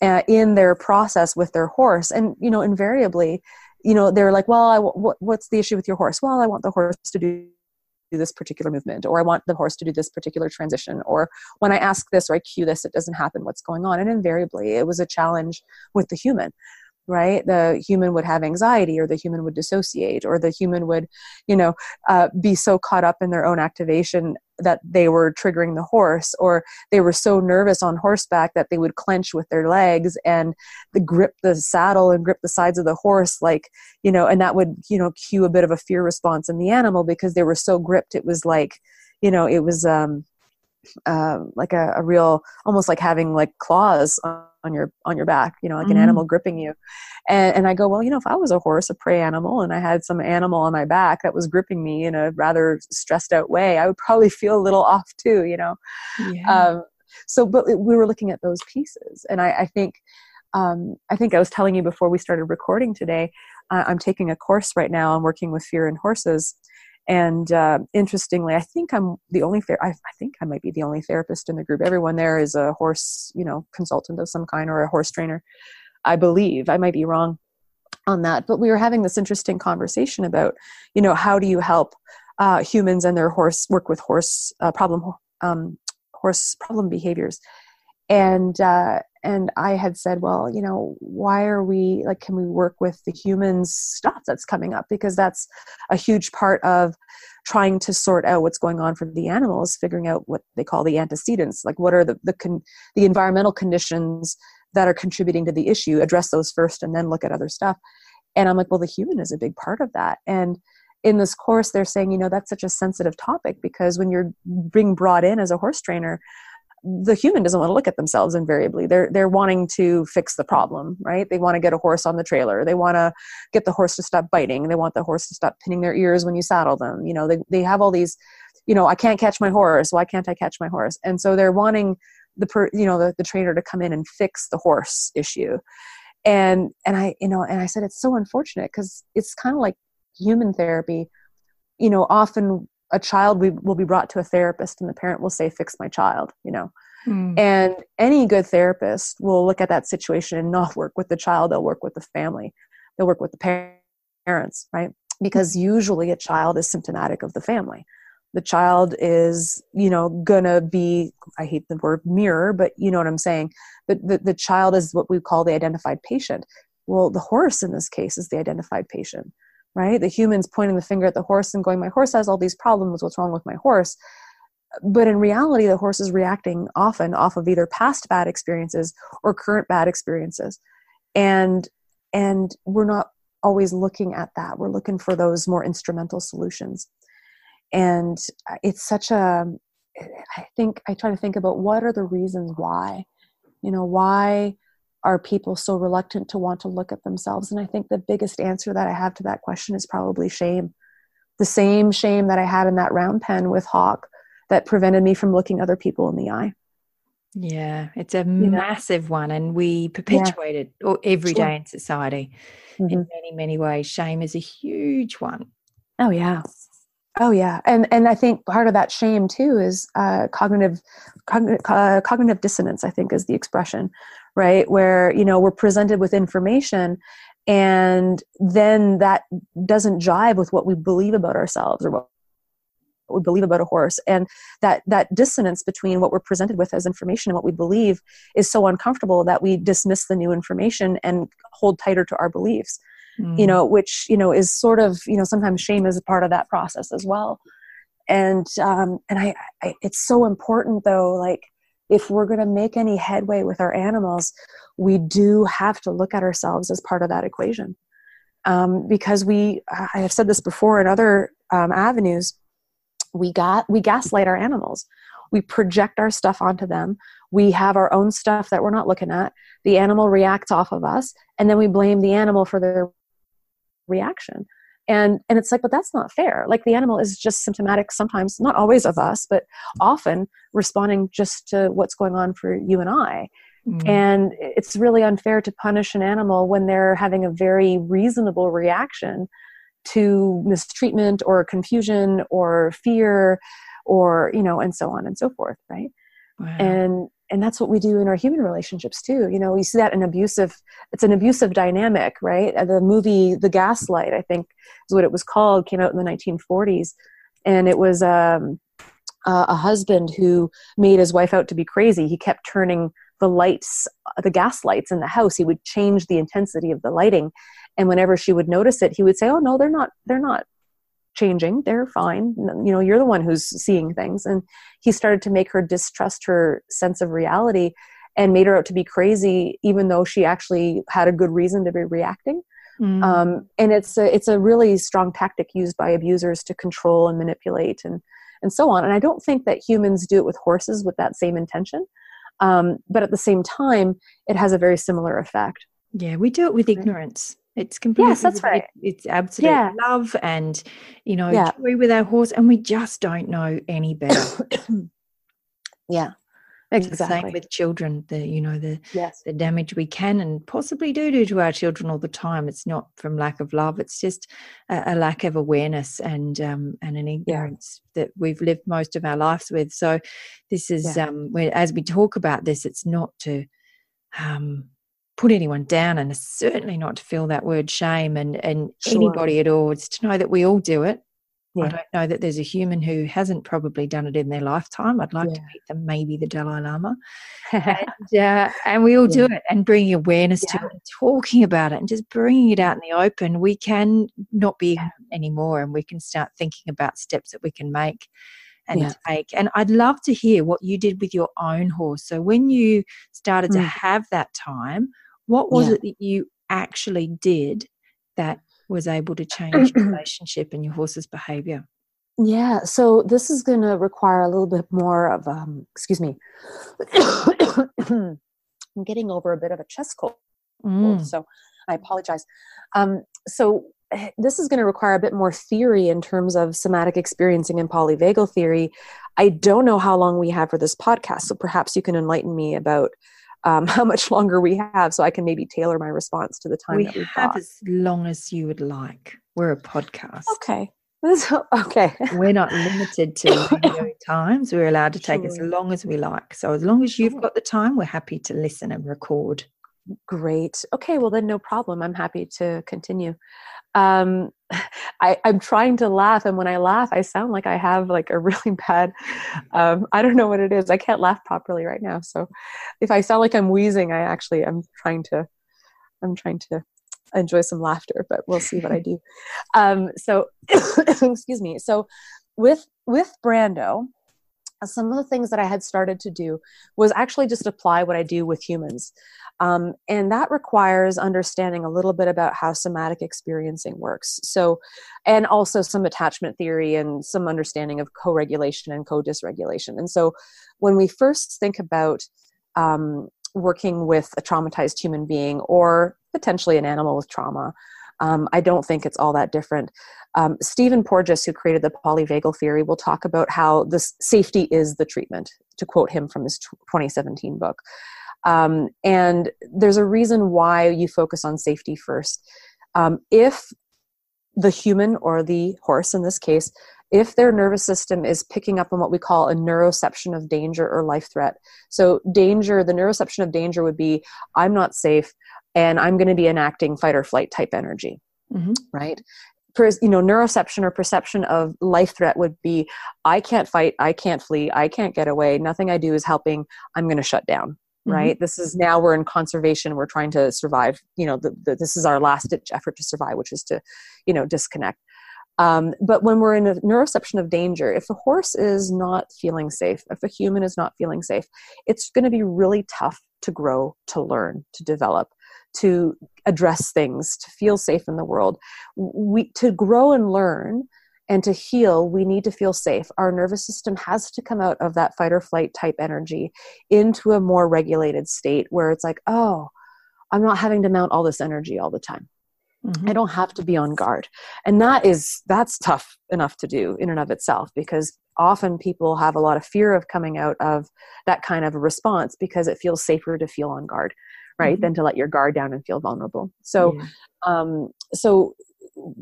uh, in their process with their horse. And you know invariably you know they're like well I, w- what's the issue with your horse? Well i want the horse to do this particular movement or i want the horse to do this particular transition or when i ask this or i cue this it doesn't happen what's going on? And invariably it was a challenge with the human right? The human would have anxiety or the human would dissociate or the human would you know uh, be so caught up in their own activation that they were triggering the horse or they were so nervous on horseback that they would clench with their legs and grip the saddle and grip the sides of the horse like you know and that would you know cue a bit of a fear response in the animal because they were so gripped. It was like you know it was um um, like a, a, real almost like having like claws on, on your on your back you know like mm-hmm. an animal gripping you. And, and i go well you know if i was a horse a prey animal and i had some animal on my back that was gripping me in a rather stressed out way i would probably feel a little off too you know? Yeah. um, so but we were looking at those pieces. And i, I think um, i think i was telling you before we started recording today uh, i'm taking a course right now. I'm working with fear in horses and uh, interestingly, I think I'm the only ther- I, I, think I might be the only therapist in the group. Everyone there is a horse, you know, consultant of some kind or a horse trainer. I believe I might be wrong on that, but we were having this interesting conversation about, you know, how do you help uh, humans and their horse work with horse uh, problem um, horse problem behaviors, and uh, and I had said, well, you know, why are we like, can we work with the humans stuff that's coming up? Because that's a huge part of trying to sort out what's going on for the animals, figuring out what they call the antecedents, like what are the the, con- the environmental conditions that are contributing to the issue. Address those first, and then look at other stuff. And I'm like, well, the human is a big part of that, and in this course they're saying you know that's such a sensitive topic because when you're being brought in as a horse trainer the human doesn't want to look at themselves invariably. They're they're wanting to fix the problem right? They want to get a horse on the trailer. They want to get the horse to stop biting. They want the horse to stop pinning their ears when you saddle them. You know they, they have all these you know i can't catch my horse. Why can't i catch my horse? And so they're wanting the per, you know the, the trainer to come in and fix the horse issue. And and i you know and i said it's so unfortunate because it's kind of like human therapy. You know often a child will be brought to a therapist and the parent will say fix my child you know? Mm. and any good therapist will look at that situation and not work with the child. They'll work with the family. They'll work with the parents right? Because usually a child is symptomatic of the family. The child is you know gonna be i hate the word mirror but you know what i'm saying. The, the, the child is what we call the identified patient. Well the horse in this case is the identified patient right? The human's pointing the finger at the horse and going, My horse has all these problems. What's wrong with my horse? But in reality, the horse is reacting often off of either past bad experiences or current bad experiences. And and we're not always looking at that. We're looking for those more instrumental solutions. And it's such a I think I try to think about what are the reasons why. You know, why are people so reluctant to want to look at themselves? And I think the biggest answer that I have to that question is probably shame. The same shame that I had in that round pen with Hawk that prevented me from looking other people in the eye. Yeah, it's a you massive know? one, and we perpetuate yeah. it every sure. day in society mm-hmm. in many, many ways. Shame is a huge one. Oh yeah, oh yeah, and and I think part of that shame too is uh, cognitive cogn- uh, cognitive dissonance. I think is the expression, right where you know we're presented with information and then that doesn't jive with what we believe about ourselves or what we believe about a horse and that that dissonance between what we're presented with as information and what we believe is so uncomfortable that we dismiss the new information and hold tighter to our beliefs mm. you know which you know is sort of you know sometimes shame is a part of that process as well and um and I, I it's so important though like if we're going to make any headway with our animals, we do have to look at ourselves as part of that equation. Um, because we, I have said this before in other um, avenues, we got we gaslight our animals. We project our stuff onto them. We have our own stuff that we're not looking at. The animal reacts off of us, and then we blame the animal for their reaction and and it's like but that's not fair like the animal is just symptomatic sometimes not always of us but often responding just to what's going on for you and i mm. and it's really unfair to punish an animal when they're having a very reasonable reaction to mistreatment or confusion or fear or you know and so on and so forth right wow. and and that's what we do in our human relationships too. You know you see that in abusive it's an abusive dynamic right? The movie the gaslight i think is what it was called came out in the 1940s and it was um, a husband who made his wife out to be crazy. He kept turning the lights the gas lights in the house. He would change the intensity of the lighting. And whenever she would notice it he would say oh no they're not they're not changing they're fine. You know you're the one who's seeing things. And he started to make her distrust her sense of reality and made her out to be crazy even though she actually had a good reason to be reacting. Mm. um, and it's a, it's a really strong tactic used by abusers to control and manipulate and and so on. And i don't think that humans do it with horses with that same intention. Um, but at the same time it has a very similar effect. Yeah we do it with ignorance it's completely yes, that's right. It's absolute yeah. love and you know yeah. joy with our horse, and we just don't know any better. yeah, exactly. Same with children. The you know the yes. the damage we can and possibly do do to our children all the time. It's not from lack of love. It's just a, a lack of awareness and um, and an ignorance yeah. that we've lived most of our lives with. So this is yeah. um, where, as we talk about this, it's not to um, put anyone down and certainly not to feel that word shame and, and sure. anybody at all. It's to know that we all do it. Yeah. I don't know that there's a human who hasn't probably done it in their lifetime. I'd like yeah. to meet them, maybe the Dalai Lama. and, uh, and, we all yeah. do it and bringing awareness to it talking about it and just bringing it out in the open. We can not be anymore and we can start thinking about steps that we can make and yeah. take. And I'd love to hear what you did with your own horse. So when you started mm. to have that time, what was yeah. it that you actually did that was able to change your relationship and your horse's behavior? Yeah, so this is going to require a little bit more of, um, excuse me, I'm getting over a bit of a chest cold, mm. so I apologize. Um, so this is going to require a bit more theory in terms of somatic experiencing and polyvagal theory. I don't know how long we have for this podcast, so perhaps you can enlighten me about um, how much longer we have so I can maybe tailor my response to the time we that we've have got. as long as you would like. We're a podcast. Okay. okay. We're not limited to times. We're allowed to take sure. as long as we like. So as long as you've got the time, we're happy to listen and record. Great. Okay, well then no problem. I'm happy to continue um, I, I'm trying to laugh, and when I laugh, I sound like I have like a really bad. Um, I don't know what it is. I can't laugh properly right now. So, if I sound like I'm wheezing, I actually i'm trying to. I'm trying to enjoy some laughter, but we'll see what I do. Um, so, excuse me. So, with with Brando, some of the things that I had started to do was actually just apply what I do with humans. Um, and that requires understanding a little bit about how somatic experiencing works. So, and also some attachment theory and some understanding of co regulation and co dysregulation. And so, when we first think about um, working with a traumatized human being or potentially an animal with trauma, um, I don't think it's all that different. Um, Stephen Porges, who created the polyvagal theory, will talk about how this safety is the treatment, to quote him from his 2017 book. Um, and there's a reason why you focus on safety first. Um, if the human or the horse in this case, if their nervous system is picking up on what we call a neuroception of danger or life threat. So, danger, the neuroception of danger would be I'm not safe and I'm going to be enacting fight or flight type energy, mm-hmm. right? you know neuroception or perception of life threat would be i can't fight i can't flee i can't get away nothing i do is helping i'm going to shut down Mm-hmm. right this is now we're in conservation we're trying to survive you know the, the, this is our last ditch effort to survive which is to you know disconnect um, but when we're in a neuroception of danger if a horse is not feeling safe if a human is not feeling safe it's going to be really tough to grow to learn to develop to address things to feel safe in the world we to grow and learn and to heal, we need to feel safe. Our nervous system has to come out of that fight or flight type energy into a more regulated state where it's like, oh, I'm not having to mount all this energy all the time. Mm-hmm. I don't have to be on guard. And that is that's tough enough to do in and of itself because often people have a lot of fear of coming out of that kind of response because it feels safer to feel on guard right mm-hmm. than to let your guard down and feel vulnerable so yeah. um so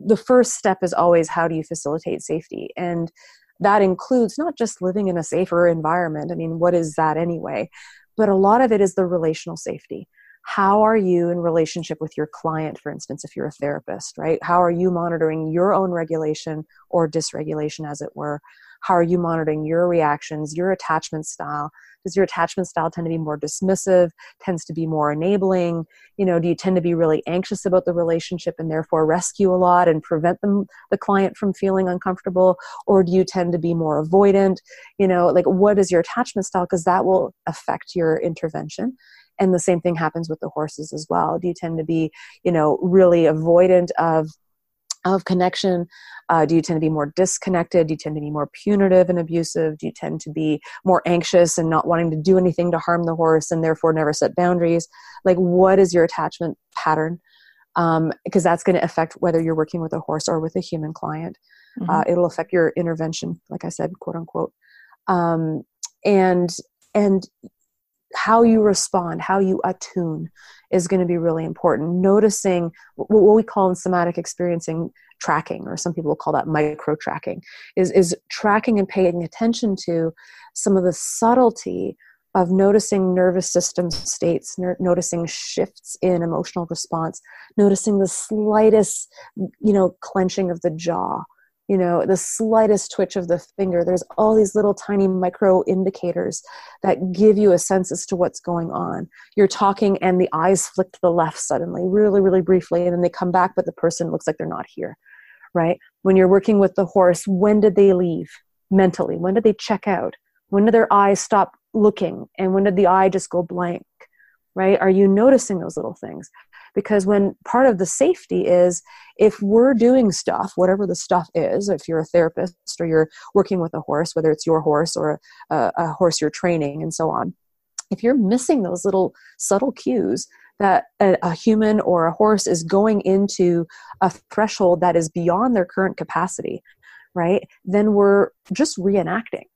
the first step is always how do you facilitate safety and that includes not just living in a safer environment i mean what is that anyway but a lot of it is the relational safety how are you in relationship with your client for instance if you're a therapist right? How are you monitoring your own regulation or dysregulation as it were? How are you monitoring your reactions your attachment style? Does your attachment style tend to be more dismissive tends to be more enabling? You know do you tend to be really anxious about the relationship and therefore rescue a lot and prevent them the client from feeling uncomfortable? Or do you tend to be more avoidant? You know like what is your attachment style? Because that will affect your intervention and the same thing happens with the horses as well do you tend to be you know really avoidant of of connection? Uh, do you tend to be more disconnected? Do you tend to be more punitive and abusive? Do you tend to be more anxious and not wanting to do anything to harm the horse and therefore never set boundaries? Like, what is your attachment pattern? Um, because that's going to affect whether you're working with a horse or with a human client. Mm-hmm. Uh, it'll affect your intervention, like I said, quote unquote. Um, and and how you respond, how you attune is going to be really important. Noticing what we call in somatic experiencing tracking, or some people call that micro tracking, is, is tracking and paying attention to some of the subtlety of noticing nervous system states, ner- noticing shifts in emotional response, noticing the slightest, you know, clenching of the jaw, you know the slightest twitch of the finger. There's all these little tiny micro indicators that give you a sense as to what's going on. You're talking and the eyes flick to the left suddenly really really briefly and then they come back but the person looks like they're not here right? When you're working with the horse when did they leave mentally? When did they check out? When did their eyes stop looking? And when did the eye just go blank right? Are you noticing those little things because when part of the safety is if we're doing stuff whatever the stuff is if you're a therapist or you're working with a horse whether it's your horse or a, a horse you're training and so on if you're missing those little subtle cues that a, a, human or a horse is going into a threshold that is beyond their current capacity right then we're just reenacting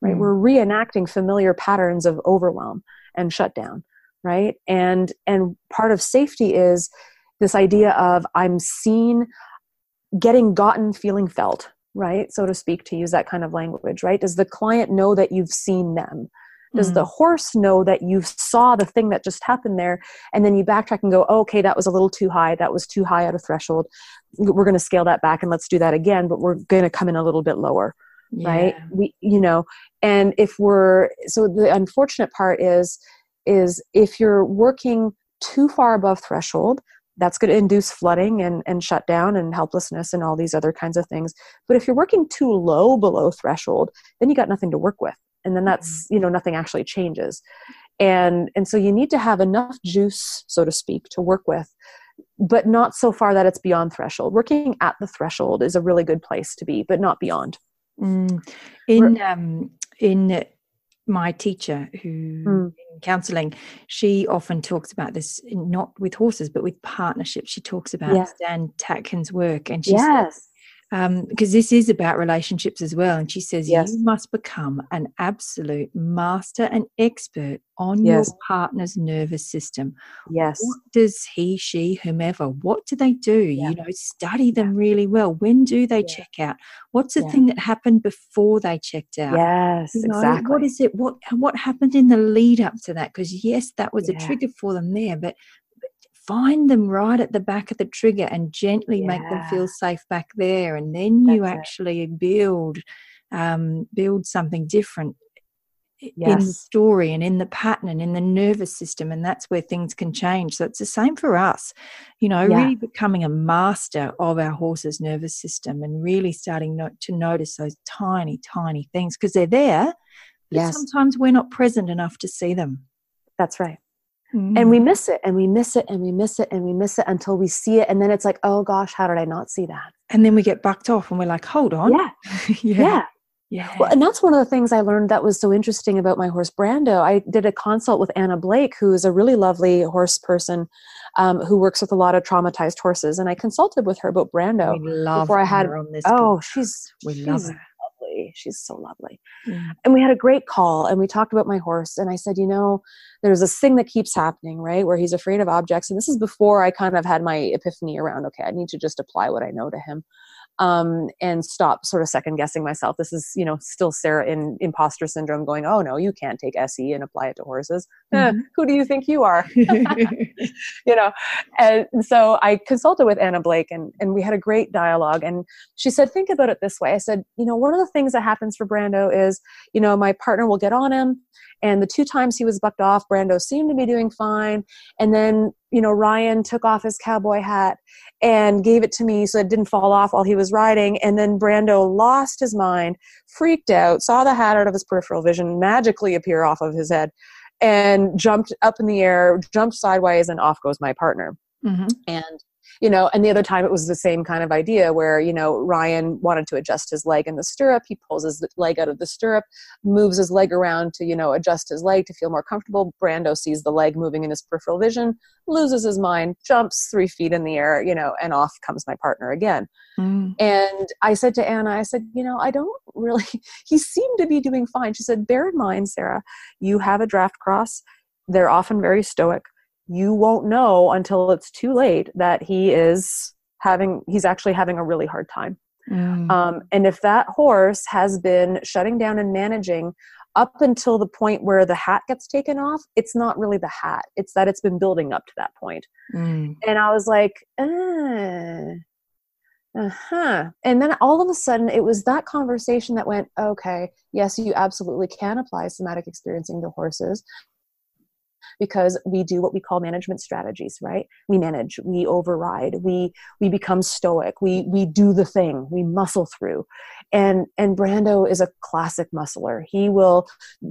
right mm. we're reenacting familiar patterns of overwhelm and shutdown right? And and part of safety is this idea of i'm seen getting gotten feeling felt right? So to speak to use that kind of language right? Does the client know that you've seen them? Does mm-hmm. the horse know that you saw the thing that just happened there? And then you backtrack and go oh, okay that was a little too high. That was too high out of threshold. We're going to scale that back and let's do that again but we're going to come in a little bit lower yeah. right we you know and if we're so the unfortunate part is is if you're working too far above threshold, that's going to induce flooding and, and shutdown and helplessness and all these other kinds of things. But if you're working too low below threshold, then you got nothing to work with. And then that's, mm-hmm. you know, nothing actually changes. And and so you need to have enough juice, so to speak, to work with, but not so far that it's beyond threshold. Working at the threshold is a really good place to be, but not beyond. Mm. In um in my teacher who mm. in counseling she often talks about this not with horses but with partnerships she talks about yeah. stan tatkin's work and she yes. says um, because this is about relationships as well. And she says, yes. You must become an absolute master and expert on yes. your partner's nervous system. Yes. What does he, she, whomever, what do they do? Yeah. You know, study them yeah. really well. When do they yeah. check out? What's the thing that happened before they checked out? Yes, you know, exactly. What is it? What what happened in the lead up to that? Because yes, that was a trigger for them there, but find them right at the back of the trigger and gently yeah. make them feel safe back there and then you That's actually it. build um, build something different yes. in the story and in the pattern and in the nervous system and that's where things can change so it's the same for us you know yeah. really becoming a master of our horse's nervous system and really starting not to notice those tiny tiny things because they're there but yes. sometimes we're not present enough to see them that's right Mm. And we miss it and we miss it and we miss it and we miss it until we see it. And then it's like, oh gosh, how did I not see that? And then we get bucked off and we're like, hold on. Yeah. yeah. yeah. Yeah. Well, and that's one of the things I learned that was so interesting about my horse Brando. I did a consult with Anna Blake, who is a really lovely horse person um, who works with a lot of traumatized horses. And I consulted with her about Brando before I had. On this oh, book. she's we she's love her. Lovely. She's so lovely. Mm. And we had a great call, and we talked about my horse. And I said, you know, there's this thing that keeps happening, right? Where he's afraid of objects. And this is before I kind of had my epiphany around, okay, I need to just apply what I know to him um, and stop sort of second guessing myself. This is, you know, still Sarah in imposter syndrome going, oh no, you can't take SE and apply it to horses. Eh, mm-hmm. Eh, who do you think you are? you know, and so I consulted with Anna Blake and, and we had a great dialogue. And she said, think about it this way. I said, you know, one of the things that happens for Brando is, you know, my partner will get on him and the two times he was bucked off, Brando seemed to be doing fine. And then, you know, Ryan took off his cowboy hat and gave it to me so it didn't fall off while he was riding. And then Brando lost his mind, freaked out, saw the hat out of his peripheral vision magically appear off of his head, and jumped up in the air, jumped sideways, and off goes my partner. Mm-hmm. And you know and the other time it was the same kind of idea where you know ryan wanted to adjust his leg in the stirrup. He pulls his leg out of the stirrup moves his leg around to you know adjust his leg to feel more comfortable. Brando sees the leg moving in his peripheral vision loses his mind jumps three feet in the air you know and off comes my partner again. Mm. and i said to anna i said you know i don't really he seemed to be doing fine. She said bear in mind sarah you have a draft cross. They're often very stoic you won't know until it's too late that he is having he's actually having a really hard time. Mm. um, and if that horse has been shutting down and managing up until the point where the hat gets taken off it's not really the hat. It's that it's been building up to that point. Mm. and i was like uh, uh-huh. And then all of a sudden it was that conversation that went okay yes you absolutely can apply somatic experiencing to horses because we do what we call management strategies right? We manage we override we we become stoic we we do the thing we muscle through. And and brando is a classic muscler. He will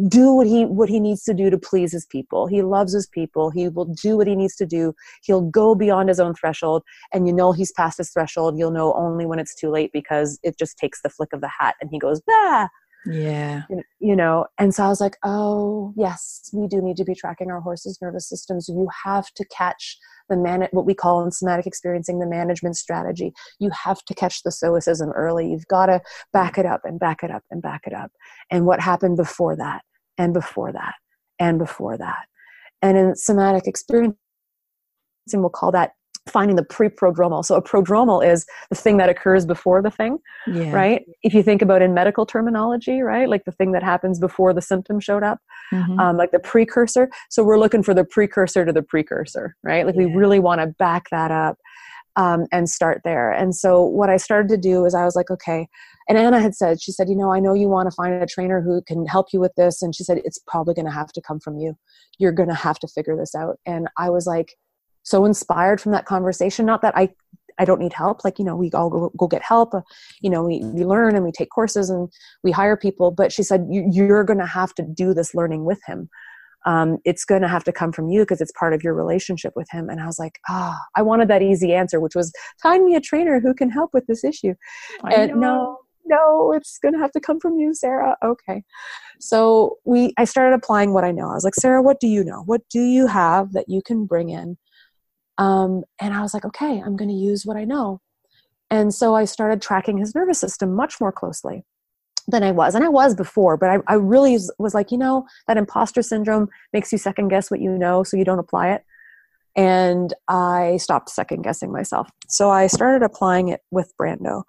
do what he what he needs to do to please his people. He loves his people. He will do what he needs to do. He'll go beyond his own threshold and you know he's past his threshold. You'll know only when it's too late because it just takes the flick of the hat and he goes bah yeah. You know, and so I was like, oh, yes, we do need to be tracking our horse's nervous systems. You have to catch the man, what we call in somatic experiencing the management strategy. You have to catch the stoicism early. You've got to back it up and back it up and back it up. And what happened before that, and before that, and before that. And in somatic experiencing, we'll call that finding the pre-prodromal. So a prodromal is the thing that occurs before the thing, yeah. right? If you think about in medical terminology, right, like the thing that happens before the symptom showed up, mm-hmm. um, like the precursor. So we're looking for the precursor to the precursor, right? Like yeah. we really want to back that up um, and start there. And so what I started to do is I was like, okay. And Anna had said, she said, you know, I know you want to find a trainer who can help you with this. And she said, it's probably going to have to come from you. You're going to have to figure this out. And I was like, so inspired from that conversation. Not that i i don't need help. Like you know we all go, go get help. Uh, you know we, we learn and we take courses and we hire people. But she said you, are going to have to do this learning with him. Um, it's going to have to come from you because it's part of your relationship with him. And i was like ah oh, i wanted that easy answer which was find me a trainer who can help with this issue. I and know. no no it's going to have to come from you sarah. Okay. So we i started applying what i know. I was like sarah what do you know? What do you have that you can bring in um, and I was like, okay, I'm going to use what I know. And so I started tracking his nervous system much more closely than I was. And I was before, but I, I really was like, you know, that imposter syndrome makes you second guess what you know so you don't apply it. And I stopped second guessing myself. So I started applying it with Brando.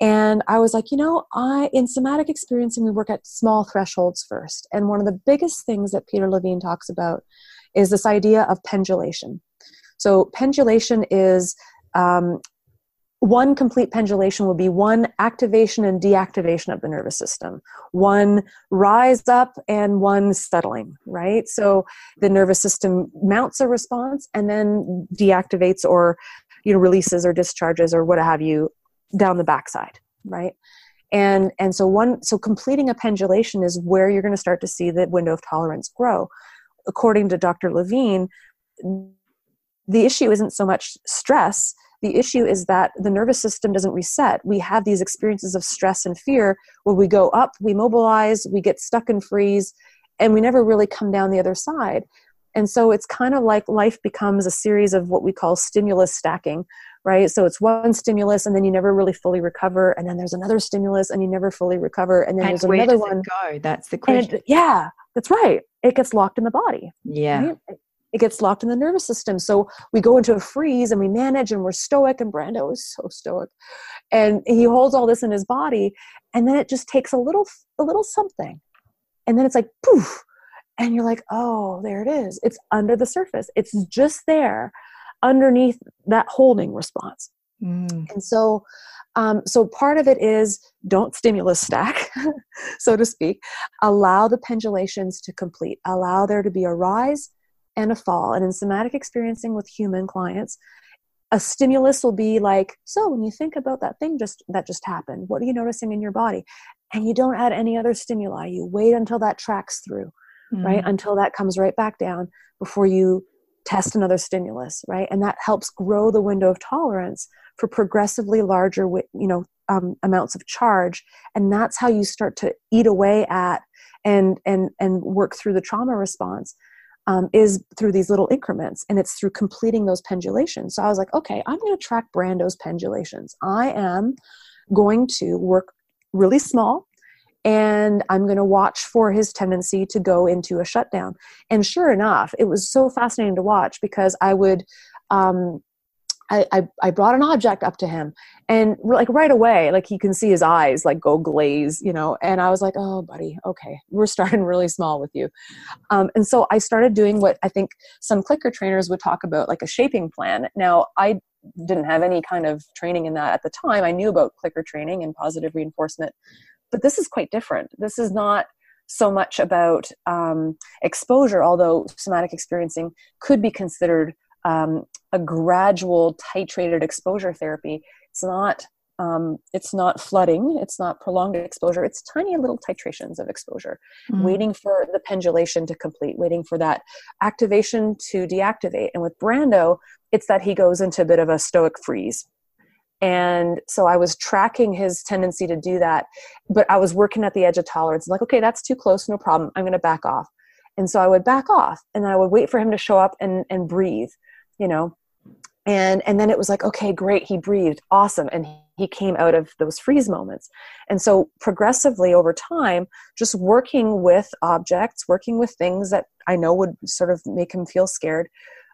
And I was like, you know, I in somatic experiencing, we work at small thresholds first. And one of the biggest things that Peter Levine talks about is this idea of pendulation. So pendulation is um, one complete pendulation will be one activation and deactivation of the nervous system, one rise up and one settling, right? So the nervous system mounts a response and then deactivates or you know releases or discharges or what have you down the backside, right? And and so one so completing a pendulation is where you're going to start to see the window of tolerance grow. According to Dr. Levine, the issue isn't so much stress. The issue is that the nervous system doesn't reset. We have these experiences of stress and fear where we go up we mobilize we get stuck and freeze and we never really come down the other side. And so it's kind of like life becomes a series of what we call stimulus stacking right? So it's one stimulus and then you never really fully recover and then there's another stimulus and you never fully recover and then and there's another one. go? That's the question. it, yeah that's right. It gets locked in the body yeah. right? It gets locked in the nervous system. So we go into a freeze and we manage and we're stoic, and Brando is so stoic. And he holds all this in his body, and then it just takes a little a little something. And then it's like poof. And you're like, oh, there it is. It's under the surface. It's just there underneath that holding response. Mm. And so um, so part of it is don't stimulus stack, so to speak. Allow the pendulations to complete. Allow there to be a rise and a fall. And in somatic experiencing with human clients, a stimulus will be like, so when you think about that thing just that just happened, what are you noticing in your body? And you don't add any other stimuli. You wait until that tracks through, mm-hmm. right? Until that comes right back down before you test another stimulus, right? And that helps grow the window of tolerance for progressively larger, you know, um, amounts of charge, and that's how you start to eat away at and and and work through the trauma response. Um, is through these little increments and it's through completing those pendulations. So I was like, okay, I'm going to track Brando's pendulations. I am going to work really small and I'm going to watch for his tendency to go into a shutdown. And sure enough, it was so fascinating to watch because I would um, I, I, brought an object up to him and like right away like he can see his eyes like go glaze you know and i was like oh buddy okay we're starting really small with you. Um, and so i started doing what i think some clicker trainers would talk about like a shaping plan. Now i didn't have any kind of training in that at the time. I knew about clicker training and positive reinforcement but this is quite different. This is not so much about um, exposure although somatic experiencing could be considered um, a gradual titrated exposure therapy. It's not um, it's not flooding it's not prolonged exposure it's tiny little titrations of exposure. Mm-hmm. waiting for the pendulation to complete waiting for that activation to deactivate. And with brando it's that he goes into a bit of a stoic freeze. And so i was tracking his tendency to do that but i was working at the edge of tolerance. Like okay that's too close no problem. I'm going to back off. And so i would back off and i would wait for him to show up and, and breathe you know? And and then it was like okay great he breathed awesome. And he came out of those freeze moments. And so progressively over time just working with objects working with things that i know would sort of make him feel scared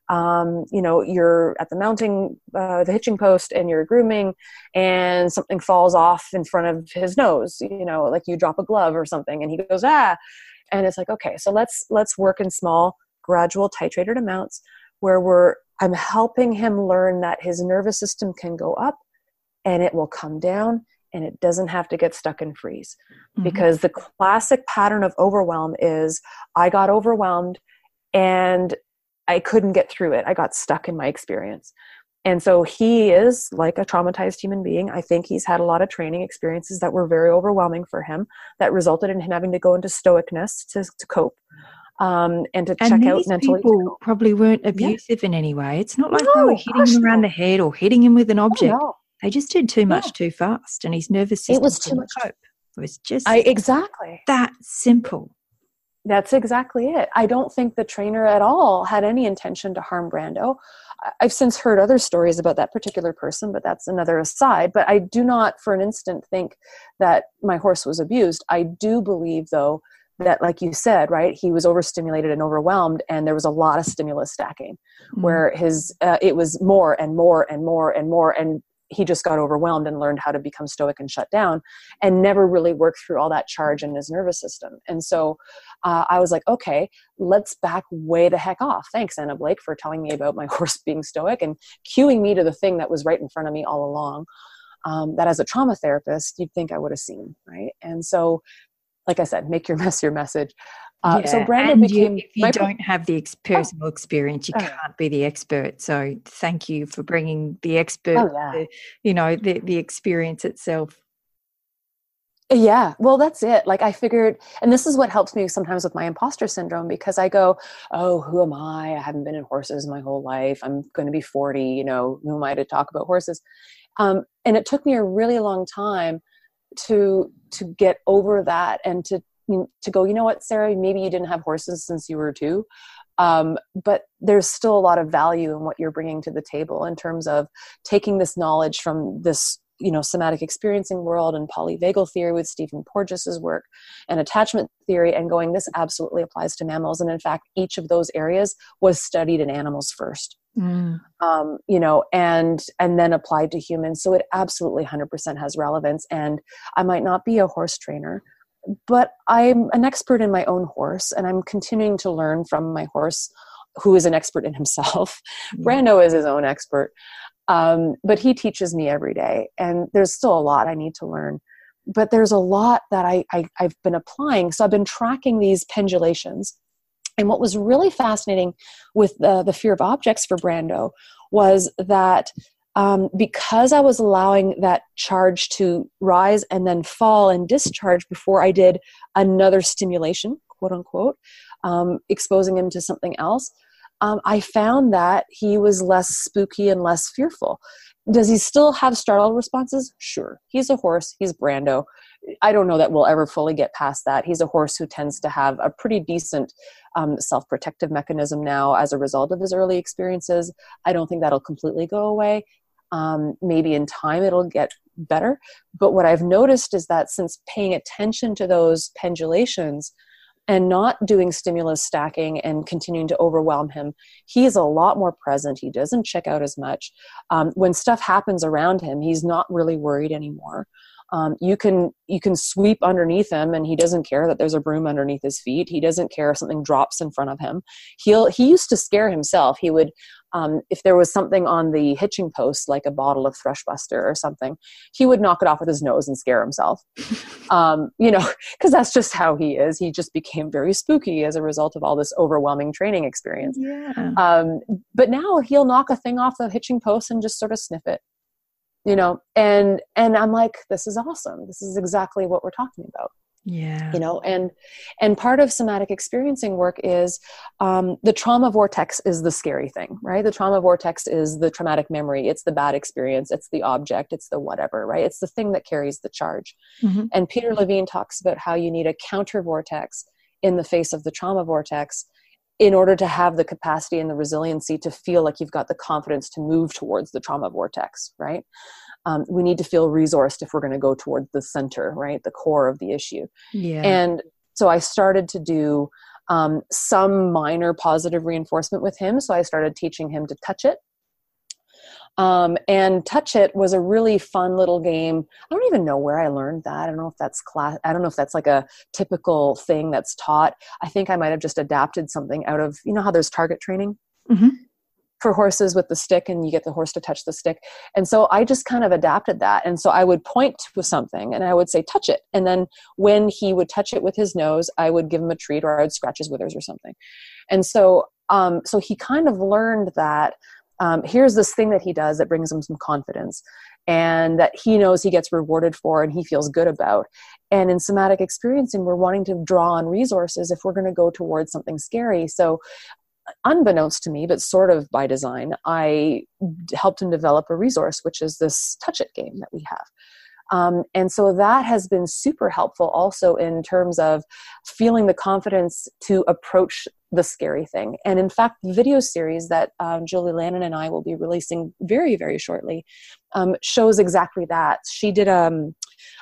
um, you know you're at the mounting uh, the hitching post and you're grooming and something falls off in front of his nose you know like you drop a glove or something and he goes ah. And it's like okay so let's let's work in small gradual titrated amounts where we're I'm helping him learn that his nervous system can go up and it will come down and it doesn't have to get stuck in freeze. Mm-hmm. Because the classic pattern of overwhelm is I got overwhelmed and I couldn't get through it. I got stuck in my experience. And so he is like a traumatized human being. I think he's had a lot of training experiences that were very overwhelming for him that resulted in him having to go into stoicness to, to cope um, and to and check out mentally. People probably weren't abusive yeah. in any way. It's not like no, they were hitting him around no. the head or hitting him with an object. No, they just did too much yeah. too fast, and his nervous system. It was too much. Cope. It was just I, exactly that simple. That's exactly it. I don't think the trainer at all had any intention to harm Brando. I've since heard other stories about that particular person, but that's another aside. But I do not for an instant think that my horse was abused. I do believe, though, that like you said right he was overstimulated and overwhelmed and there was a lot of stimulus stacking mm-hmm. where his uh, it was more and more and more and more and he just got overwhelmed and learned how to become stoic and shut down and never really worked through all that charge in his nervous system. And so uh, i was like okay let's back way the heck off. Thanks anna blake for telling me about my horse being stoic and cueing me to the thing that was right in front of me all along. Um, that as a trauma therapist you'd think i would have seen right? And so like I said, make your mess your message. Uh, yeah. So Brando became. You, if you don't have the ex- oh. personal oh. experience, you oh. can't be the expert. So thank you for bringing the expert. Oh, yeah. the, you know the the experience itself. Yeah, well, that's it. Like I figured, and this is what helps me sometimes with my imposter syndrome because I go, "Oh, who am I? I haven't been in horses my whole life. I'm going to be 40. You know, who am I to talk about horses?" Um, and it took me a really long time to to get over that and to to go you know what sarah maybe you didn't have horses since you were two. Um, but there's still a lot of value in what you're bringing to the table in terms of taking this knowledge from this you know somatic experiencing world and polyvagal theory with stephen porges's work and attachment theory and going this absolutely applies to mammals. And in fact each of those areas was studied in animals first mm. um, you know and and then applied to humans so it absolutely 100% has relevance and i might not be a horse trainer but i'm an expert in my own horse and i'm continuing to learn from my horse who is an expert in himself mm. brando is his own expert um, but he teaches me every day and there's still a lot i need to learn but there's a lot that I, I i've been applying so i've been tracking these pendulations and what was really fascinating with the, the fear of objects for Brando was that um, because I was allowing that charge to rise and then fall and discharge before I did another stimulation, quote unquote, um, exposing him to something else, um, I found that he was less spooky and less fearful. Does he still have startled responses? Sure. He's a horse, he's Brando. I don't know that we'll ever fully get past that. He's a horse who tends to have a pretty decent um, self protective mechanism now as a result of his early experiences. I don't think that'll completely go away. Um, maybe in time it'll get better. But what I've noticed is that since paying attention to those pendulations, and not doing stimulus stacking and continuing to overwhelm him, he's a lot more present. He doesn't check out as much. Um, when stuff happens around him, he's not really worried anymore um, you can you can sweep underneath him and he doesn't care that there's a broom underneath his feet. He doesn't care if something drops in front of him. He'll he used to scare himself. He would um, if there was something on the hitching post like a bottle of thrushbuster or something he would knock it off with his nose and scare himself. Um, you know because that's just how he is. He just became very spooky as a result of all this overwhelming training experience. Yeah. um, but now he'll knock a thing off the hitching post and just sort of sniff it you know and and i'm like this is awesome. This is exactly what we're talking about. Yeah. You know and and part of somatic experiencing work is um, the trauma vortex is the scary thing right? The trauma vortex is the traumatic memory. It's the bad experience. It's the object. It's the whatever right? It's the thing that carries the charge. Mm-hmm. and peter levine talks about how you need a counter vortex in the face of the trauma vortex in order to have the capacity and the resiliency to feel like you've got the confidence to move towards the trauma vortex, right? Um, we need to feel resourced if we're going to go towards the center, right? The core of the issue. Yeah. And so I started to do um, some minor positive reinforcement with him. So I started teaching him to touch it um, and Touch It was a really fun little game. I don't even know where I learned that. I don't know if that's class. I don't know if that's like a typical thing that's taught. I think I might have just adapted something out of you know how there's target training. Mm-hmm. For horses with the stick, and you get the horse to touch the stick. And so I just kind of adapted that. And so I would point to something and I would say, touch it. And then when he would touch it with his nose, I would give him a treat or I would scratch his withers or something. And so, um, so he kind of learned that um, here's this thing that he does that brings him some confidence and that he knows he gets rewarded for and he feels good about. And in somatic experiencing, we're wanting to draw on resources if we're going to go towards something scary. So, unbeknownst to me, but sort of by design, I helped him develop a resource, which is this touch it game that we have. Um, and so that has been super helpful also in terms of feeling the confidence to approach the scary thing. And in fact, the video series that um, Julie Lannon and I will be releasing very, very shortly um, shows exactly that. She did um,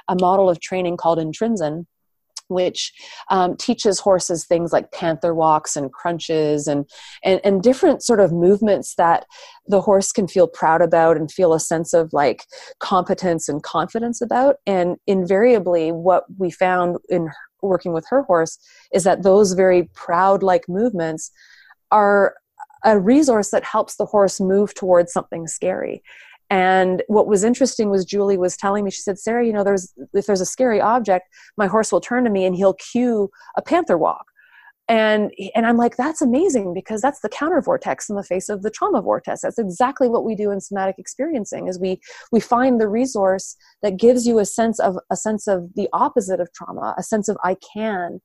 a model of training called Intrinzen, which um, teaches horses things like panther walks and crunches and, and and different sort of movements that the horse can feel proud about and feel a sense of like competence and confidence about. And invariably what we found in working with her horse is that those very proud like movements are a resource that helps the horse move towards something scary and what was interesting was Julie was telling me, she said, Sarah, you know, there's if there's a scary object, my horse will turn to me and he'll cue a panther walk. And and I'm like, that's amazing because that's the counter vortex in the face of the trauma vortex. That's exactly what we do in somatic experiencing is we we find the resource that gives you a sense of a sense of the opposite of trauma, a sense of I can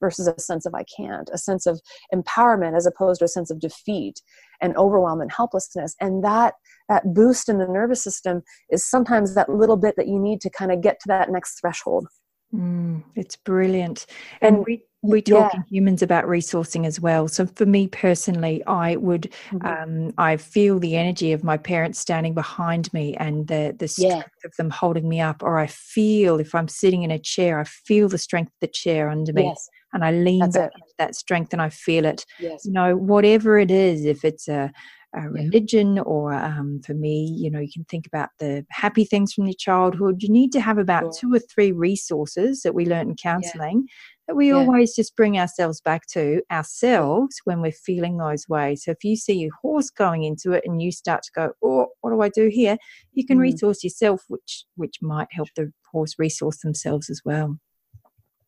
versus a sense of I can't, a sense of empowerment as opposed to a sense of defeat and overwhelm and helplessness. And that that boost in the nervous system is sometimes that little bit that you need to kind of get to that next threshold. Mm, it's brilliant. And, we we talk yeah. in humans about resourcing as well. So for me personally, I would mm-hmm. um, I feel the energy of my parents standing behind me and the the strength yeah. of them holding me up, or I feel if I'm sitting in a chair, I feel the strength of the chair under me. Yes. And I lean That's back it. into that strength and I feel it. Yes. You know, whatever it is, if it's a a religion or um, for me you know you can think about the happy things from your childhood you need to have about sure. two or three resources that we learn in counseling yeah. that we yeah. always just bring ourselves back to ourselves when we're feeling those ways so if you see your horse going into it and you start to go oh what do i do here you can mm. resource yourself which which might help the horse resource themselves as well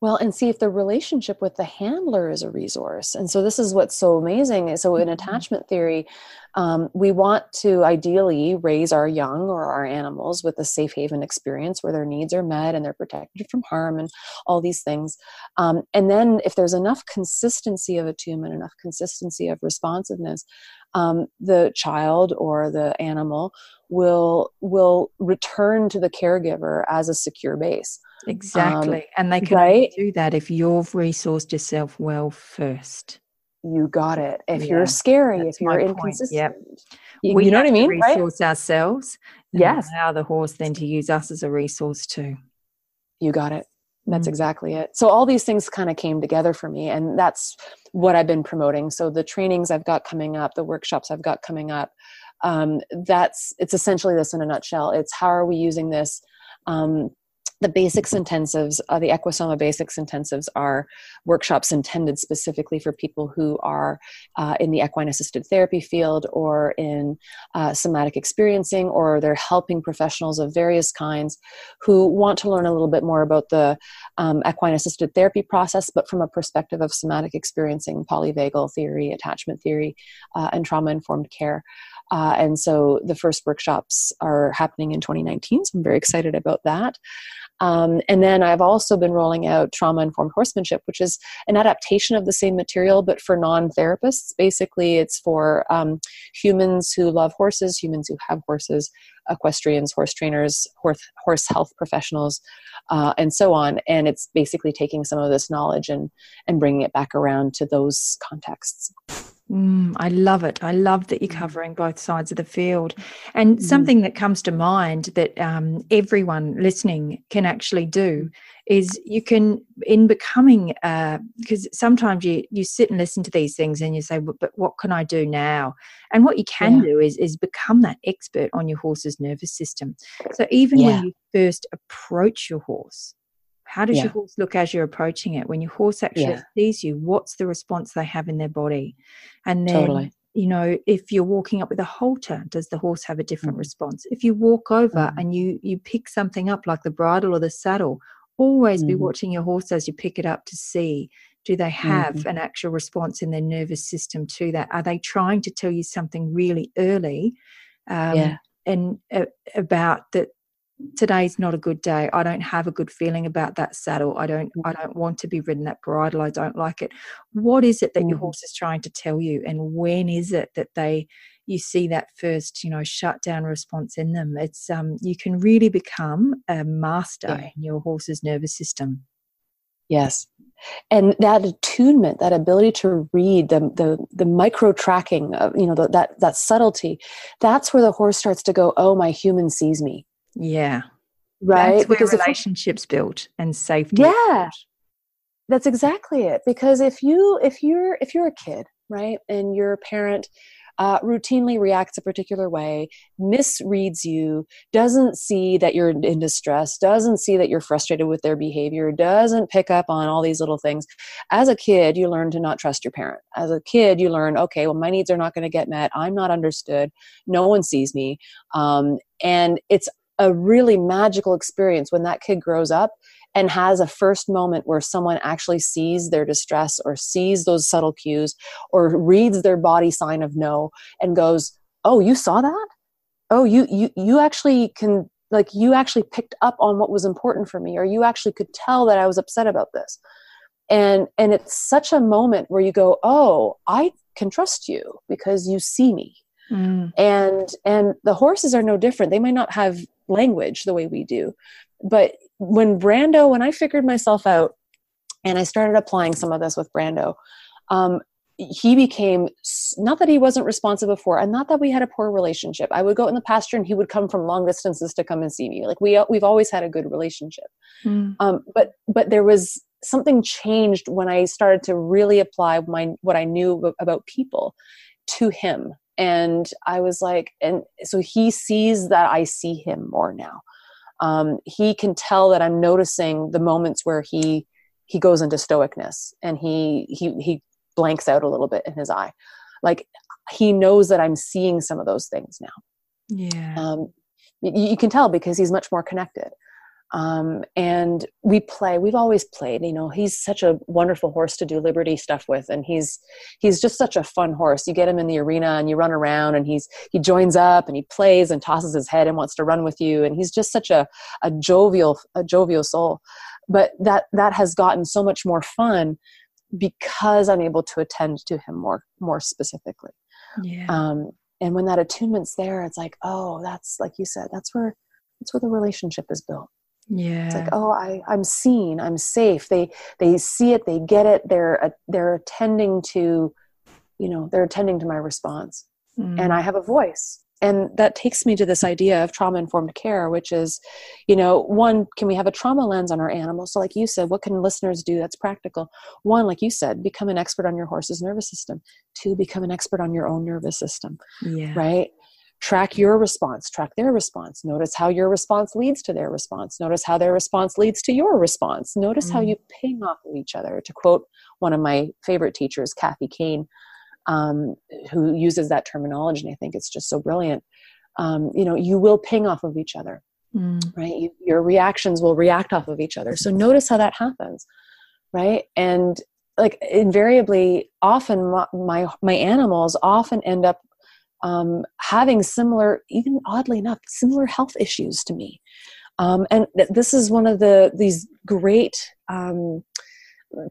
well, and see if the relationship with the handler is a resource. And so this is what's so amazing. So in mm-hmm. attachment theory, um, we want to ideally raise our young or our animals with a safe haven experience where their needs are met and they're protected from harm and all these things. Um, and then if there's enough consistency of attunement, enough consistency of responsiveness, um, the child or the animal will will return to the caregiver as a secure base exactly um, and they can right? do that if you've resourced yourself well first you got it if yeah, you're scary if you're inconsistent yep. you, we you know what i mean resource right? ourselves yes allow the horse then to use us as a resource too you got it that's mm. exactly it so all these things kind of came together for me and that's what i've been promoting so the trainings i've got coming up the workshops i've got coming up um, that's it's essentially this in a nutshell it's how are we using this um, the basics intensives, uh, the Equusoma basics intensives are workshops intended specifically for people who are uh, in the equine assisted therapy field or in uh, somatic experiencing, or they're helping professionals of various kinds who want to learn a little bit more about the um, equine assisted therapy process, but from a perspective of somatic experiencing, polyvagal theory, attachment theory, uh, and trauma informed care. Uh, and so the first workshops are happening in 2019, so I'm very excited about that. Um, and then I've also been rolling out trauma informed horsemanship, which is an adaptation of the same material, but for non therapists. Basically, it's for um, humans who love horses, humans who have horses, equestrians, horse trainers, horse, horse health professionals, uh, and so on. And it's basically taking some of this knowledge and, and bringing it back around to those contexts. Mm, I love it. I love that you're mm. covering both sides of the field. And mm. something that comes to mind that um, everyone listening can actually do is you can, in becoming, because uh, sometimes you you sit and listen to these things and you say, but, but what can I do now? And what you can yeah. do is is become that expert on your horse's nervous system. So even yeah. when you first approach your horse, how does yeah. your horse look as you're approaching it? When your horse actually yeah. sees you, what's the response they have in their body? And then, totally. you know, if you're walking up with a halter, does the horse have a different mm. response? If you walk over mm. and you you pick something up like the bridle or the saddle, always mm. be mm-hmm. watching your horse as you pick it up to see do they have mm. an actual response in their nervous system to that? Are they trying to tell you something really early? Um, yeah. And uh, about that today's not a good day. I don't have a good feeling about that saddle. I don't i don't want to be ridden that bridle. I don't like it. What is it that your mm. horse is trying to tell you? And when is it that they you see that first you know shutdown response in them? It's um you can really become a master yeah. in your horse's nervous system. Yes. And that attunement that ability to read the the, the micro tracking of you know the, that that subtlety that's where the horse starts to go oh my human sees me yeah. Right. That's where because relationships built and safety. Yeah. That's exactly it. Because if you if you're if you're a kid, right, and your parent uh, routinely reacts a particular way, misreads you, doesn't see that you're in distress, doesn't see that you're frustrated with their behavior, doesn't pick up on all these little things. As a kid, you learn to not trust your parent. As a kid, you learn, okay, well, my needs are not going to get met. I'm not understood. No one sees me. Um, and it's a really magical experience when that kid grows up and has a first moment where someone actually sees their distress or sees those subtle cues or reads their body sign of no and goes oh you saw that? Oh you you you actually can like you actually picked up on what was important for me or you actually could tell that i was upset about this. And and it's such a moment where you go oh i can trust you because you see me. Mm. and and the horses are no different. They might not have language the way we do. But when Brando, when I figured myself out and I started applying some of this with Brando, um, he became not that he wasn't responsive before and not that we had a poor relationship i would go in the pasture and he would come from long distances to come and see me like we we've always had a good relationship mm. um, but but there was something changed when i started to really apply my what i knew about people to him and i was like and so he sees that i see him more now. Um, he can tell that i'm noticing the moments where he he goes into stoicness and he he he blanks out a little bit in his eye. Like he knows that i'm seeing some of those things now. Yeah. Um, you, you can tell because he's much more connected um, and we play we've always played you know he's such a wonderful horse to do liberty stuff with. And he's he's just such a fun horse. You get him in the arena and you run around and he's he joins up and he plays and tosses his head and wants to run with you. And he's just such a, a jovial a jovial soul. But that that has gotten so much more fun because i'm able to attend to him more more specifically. Yeah. Um, and when that attunement's there it's like oh that's like you said that's where that's where the relationship is built yeah it's like oh i i'm seen i'm safe. They they see it they get it they're uh, they're attending to you know they're attending to my response. Mm. and i have a voice. And that takes me to this idea of trauma informed care which is you know one can we have a trauma lens on our animals? So like you said what can listeners do that's practical? One like you said become an expert on your horse's nervous system. Two become an expert on your own nervous system yeah. right track your response track their response. Notice how your response leads to their response. Notice how their response leads to your response. Notice mm. how you ping off of each other. To quote one of my favorite teachers kathy Kane, um, who uses that terminology and i think it's just so brilliant. Um, you know you will ping off of each other mm. right? You, your reactions will react off of each other. So notice how that happens right? And like invariably often my, my, my animals often end up um, having similar, even oddly enough, similar health issues to me. Um, and th- this is one of the these great um,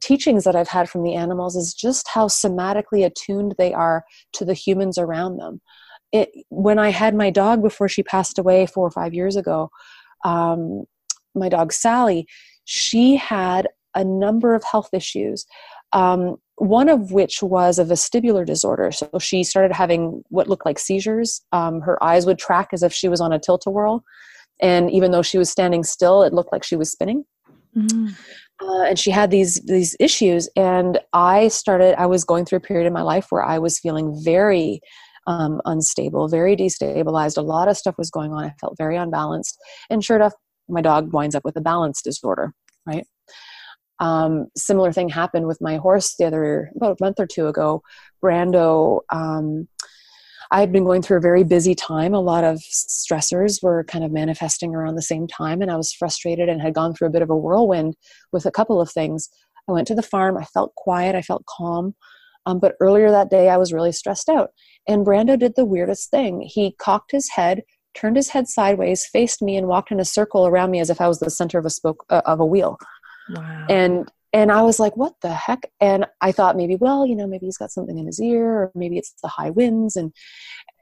teachings that I've had from the animals is just how somatically attuned they are to the humans around them. It, when I had my dog before she passed away four or five years ago, um, my dog Sally, she had a number of health issues. Um, one of which was a vestibular disorder. So she started having what looked like seizures. Um, her eyes would track as if she was on a tilt a whirl. And even though she was standing still, it looked like she was spinning. Mm. Uh, and she had these these issues and i started i was going through a period in my life where i was feeling very um, unstable very destabilized a lot of stuff was going on i felt very unbalanced and sure enough my dog winds up with a balance disorder right um, similar thing happened with my horse the other about a month or two ago. Brando, um, I had been going through a very busy time. A lot of stressors were kind of manifesting around the same time, and I was frustrated and had gone through a bit of a whirlwind with a couple of things. I went to the farm. I felt quiet. I felt calm. Um, but earlier that day, I was really stressed out. And Brando did the weirdest thing. He cocked his head, turned his head sideways, faced me, and walked in a circle around me as if I was the center of a spoke uh, of a wheel. And and I was like, what the heck? And I thought maybe, well, you know, maybe he's got something in his ear, or maybe it's the high winds. And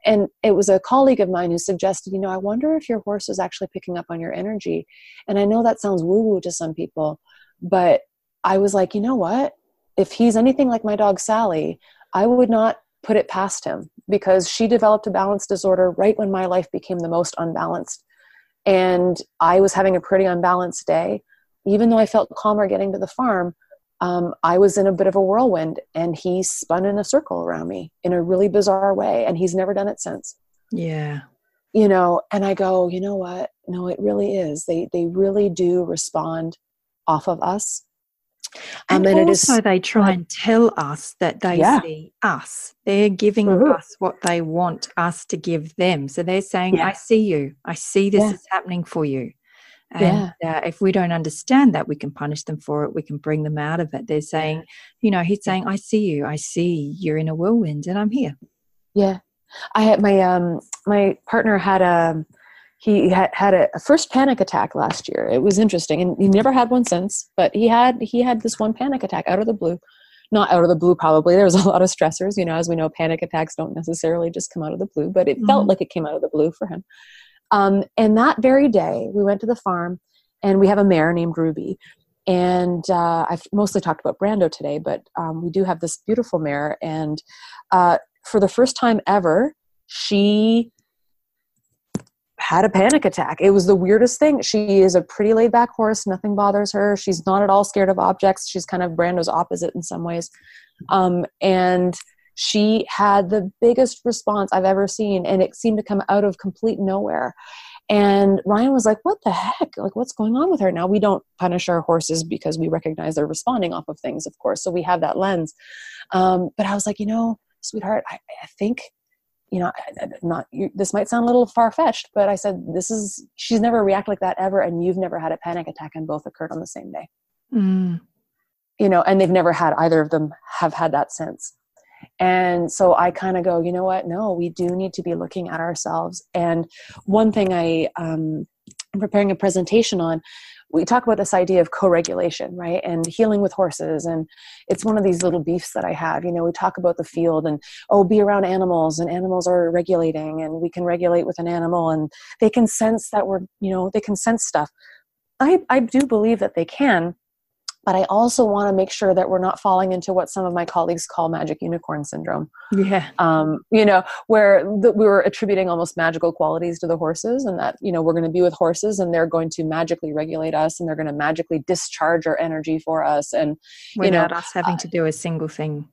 and it was a colleague of mine who suggested, you know, I wonder if your horse is actually picking up on your energy. And I know that sounds woo-woo to some people, but I was like, you know what? If he's anything like my dog Sally, I would not put it past him because she developed a balance disorder right when my life became the most unbalanced. And I was having a pretty unbalanced day even though I felt calmer getting to the farm, um, I was in a bit of a whirlwind and he spun in a circle around me in a really bizarre way. And he's never done it since. Yeah. You know, and I go, you know what? No, it really is. They, they really do respond off of us. Um, and, and also, is, they try and tell us that they yeah. see us. They're giving mm-hmm. us what they want us to give them. So they're saying, yeah. I see you. I see this yeah. is happening for you. And yeah. uh, if we don't understand that, we can punish them for it. We can bring them out of it. They're saying, yeah. you know, he's saying, I see you. I see you're in a whirlwind and I'm here. Yeah. I had my, um, my partner had a, he had had a, a, first panic attack last year. It was interesting, and he never had one since. But he had he had this one panic attack out of the blue, not out of the blue. Probably there was a lot of stressors. You know, as we know, panic attacks don't necessarily just come out of the blue, but it mm-hmm. felt like it came out of the blue for him. Um, and that very day, we went to the farm, and we have a mare named Ruby. And uh, I've mostly talked about Brando today, but um, we do have this beautiful mare. And uh, for the first time ever, she had a panic attack. It was the weirdest thing. She is a pretty laid back horse. Nothing bothers her. She's not at all scared of objects. She's kind of Brando's opposite in some ways. Um, and she had the biggest response I've ever seen, and it seemed to come out of complete nowhere. And Ryan was like, What the heck? Like, what's going on with her? Now, we don't punish our horses because we recognize they're responding off of things, of course. So we have that lens. Um, but I was like, You know, sweetheart, I, I think you know, not you, this might sound a little far fetched, but I said, this is, she's never reacted like that ever. And you've never had a panic attack and both occurred on the same day. Mm. You know, and they've never had either of them have had that since. And so I kind of go, you know what? No, we do need to be looking at ourselves. And one thing I, um, I'm preparing a presentation on we talk about this idea of co-regulation right? And healing with horses. And it's one of these little beefs that i have. You know we talk about the field and oh be around animals and animals are regulating and we can regulate with an animal and they can sense that we're you know they can sense stuff. I i do believe that they can but I also want to make sure that we're not falling into what some of my colleagues call magic unicorn syndrome. Yeah. Um, you know, where the, we were attributing almost magical qualities to the horses, and that, you know, we're going to be with horses and they're going to magically regulate us and they're going to magically discharge our energy for us. And, without you know, us having uh, to do a single thing.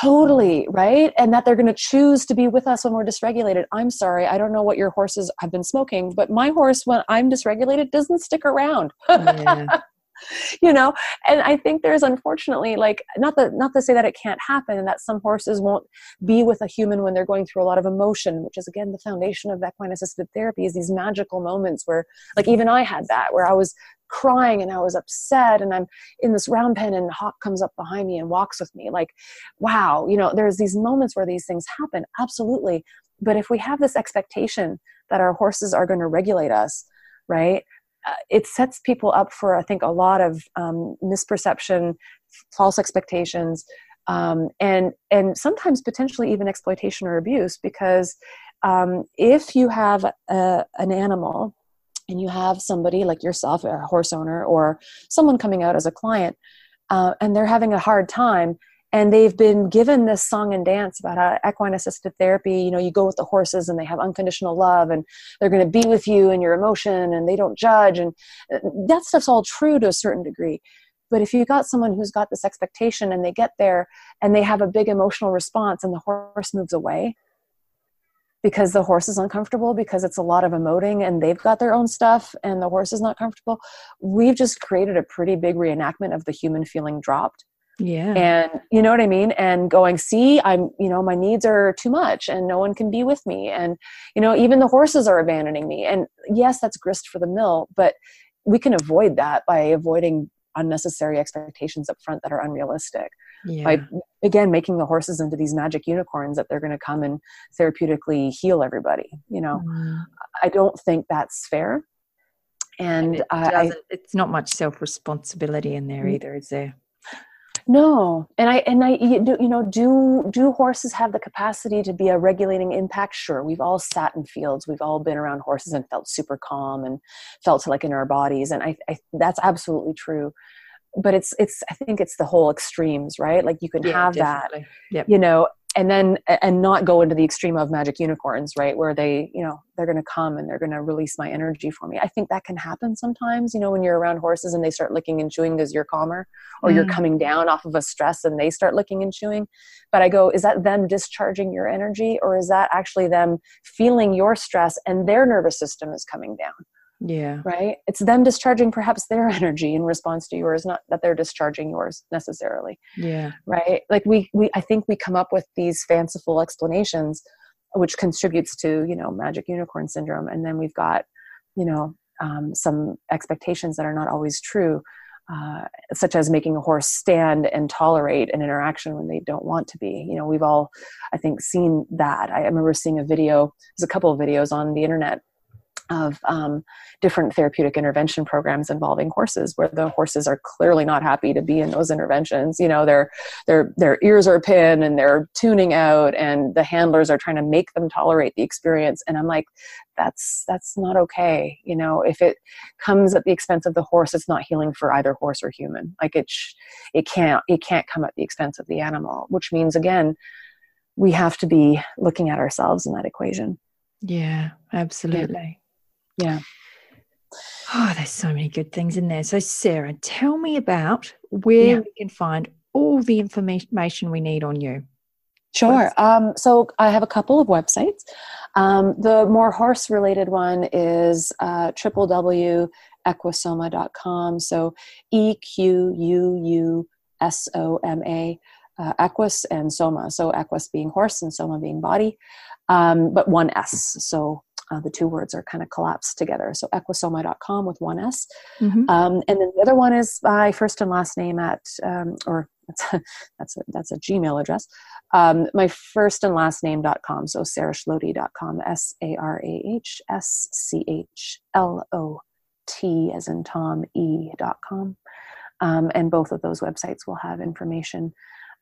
Totally, right? And that they're going to choose to be with us when we're dysregulated. I'm sorry, I don't know what your horses have been smoking, but my horse, when I'm dysregulated, doesn't stick around. Yeah. you know? And i think there's unfortunately like not that not to say that it can't happen and that some horses won't be with a human when they're going through a lot of emotion which is again the foundation of equine assisted therapy is these magical moments where like even i had that where i was crying and i was upset and i'm in this round pen and hawk comes up behind me and walks with me. Like wow you know there's these moments where these things happen absolutely. But if we have this expectation that our horses are going to regulate us right it sets people up for, I think, a lot of um, misperception, false expectations, um, and and sometimes potentially even exploitation or abuse. Because um, if you have a, an animal and you have somebody like yourself, a horse owner, or someone coming out as a client, uh, and they're having a hard time, and they've been given this song and dance about how equine assisted therapy you know you go with the horses and they have unconditional love and they're going to be with you in your emotion and they don't judge. And uh, that stuff's all true to a certain degree. But if you've got someone who's got this expectation and they get there and they have a big emotional response and the horse moves away because the horse is uncomfortable because it's a lot of emoting and they've got their own stuff and the horse is not comfortable we've just created a pretty big reenactment of the human feeling dropped yeah. And you know what i mean? And going see i'm you know my needs are too much and no one can be with me. And you know even the horses are abandoning me. And yes that's grist for the mill but we can avoid that by avoiding unnecessary expectations up front that are unrealistic. Yeah. by again making the horses into these magic unicorns that they're going to come and therapeutically heal everybody you know? Mm. i don't think that's fair. And, and it I, it's not much self responsibility in there mm. either is there no, and I and I you know do do horses have the capacity to be a regulating impact? Sure, we've all sat in fields, we've all been around horses and felt super calm and felt like in our bodies, and I, I that's absolutely true. But it's it's I think it's the whole extremes, right? Like you can yeah, have definitely. that, yep. you know, and then and not go into the extreme of magic unicorns right where they you know they're going to come and they're going to release my energy for me. I think that can happen sometimes you know when you're around horses and they start licking and chewing because you're calmer or mm. you're coming down off of a stress and they start licking and chewing. But i go is that them discharging your energy or is that actually them feeling your stress and their nervous system is coming down yeah right it's them discharging perhaps their energy in response to yours not that they're discharging yours necessarily yeah right like we we i think we come up with these fanciful explanations which contributes to you know magic unicorn syndrome and then we've got you know um, some expectations that are not always true uh, such as making a horse stand and tolerate an interaction when they don't want to be. You know, we've all, I think, seen that. I remember seeing a video, there's a couple of videos on the internet of um, different therapeutic intervention programs involving horses where the horses are clearly not happy to be in those interventions. You know their their their ears are pinned and they're tuning out and the handlers are trying to make them tolerate the experience. And i'm like that's that's not okay. You know if it comes at the expense of the horse it's not healing for either horse or human. Like it sh- it can't it can't come at the expense of the animal which means again we have to be looking at ourselves in that equation. Yeah absolutely. yeah. Oh, there's so many good things in there. So, Sarah, tell me about where yeah. we can find all the information we need on you. Sure. Um, so I have a couple of websites. Um, the more horse related one is uh, www.equusoma.com. So E Q U U S O M A, uh, Equus and Soma. So Equus being horse and Soma being body. um, but one S. So uh, the two words are kind of collapsed together. So equusoma.com with one S. Mm-hmm. Um, and then the other one is my first and last name at, um, or that's a, that's a, that's a Gmail address. Um, my first and last name.com. So sarahschlote.com, S A R A H S C H L O T as in Tom E.com. Um, and both of those websites will have information.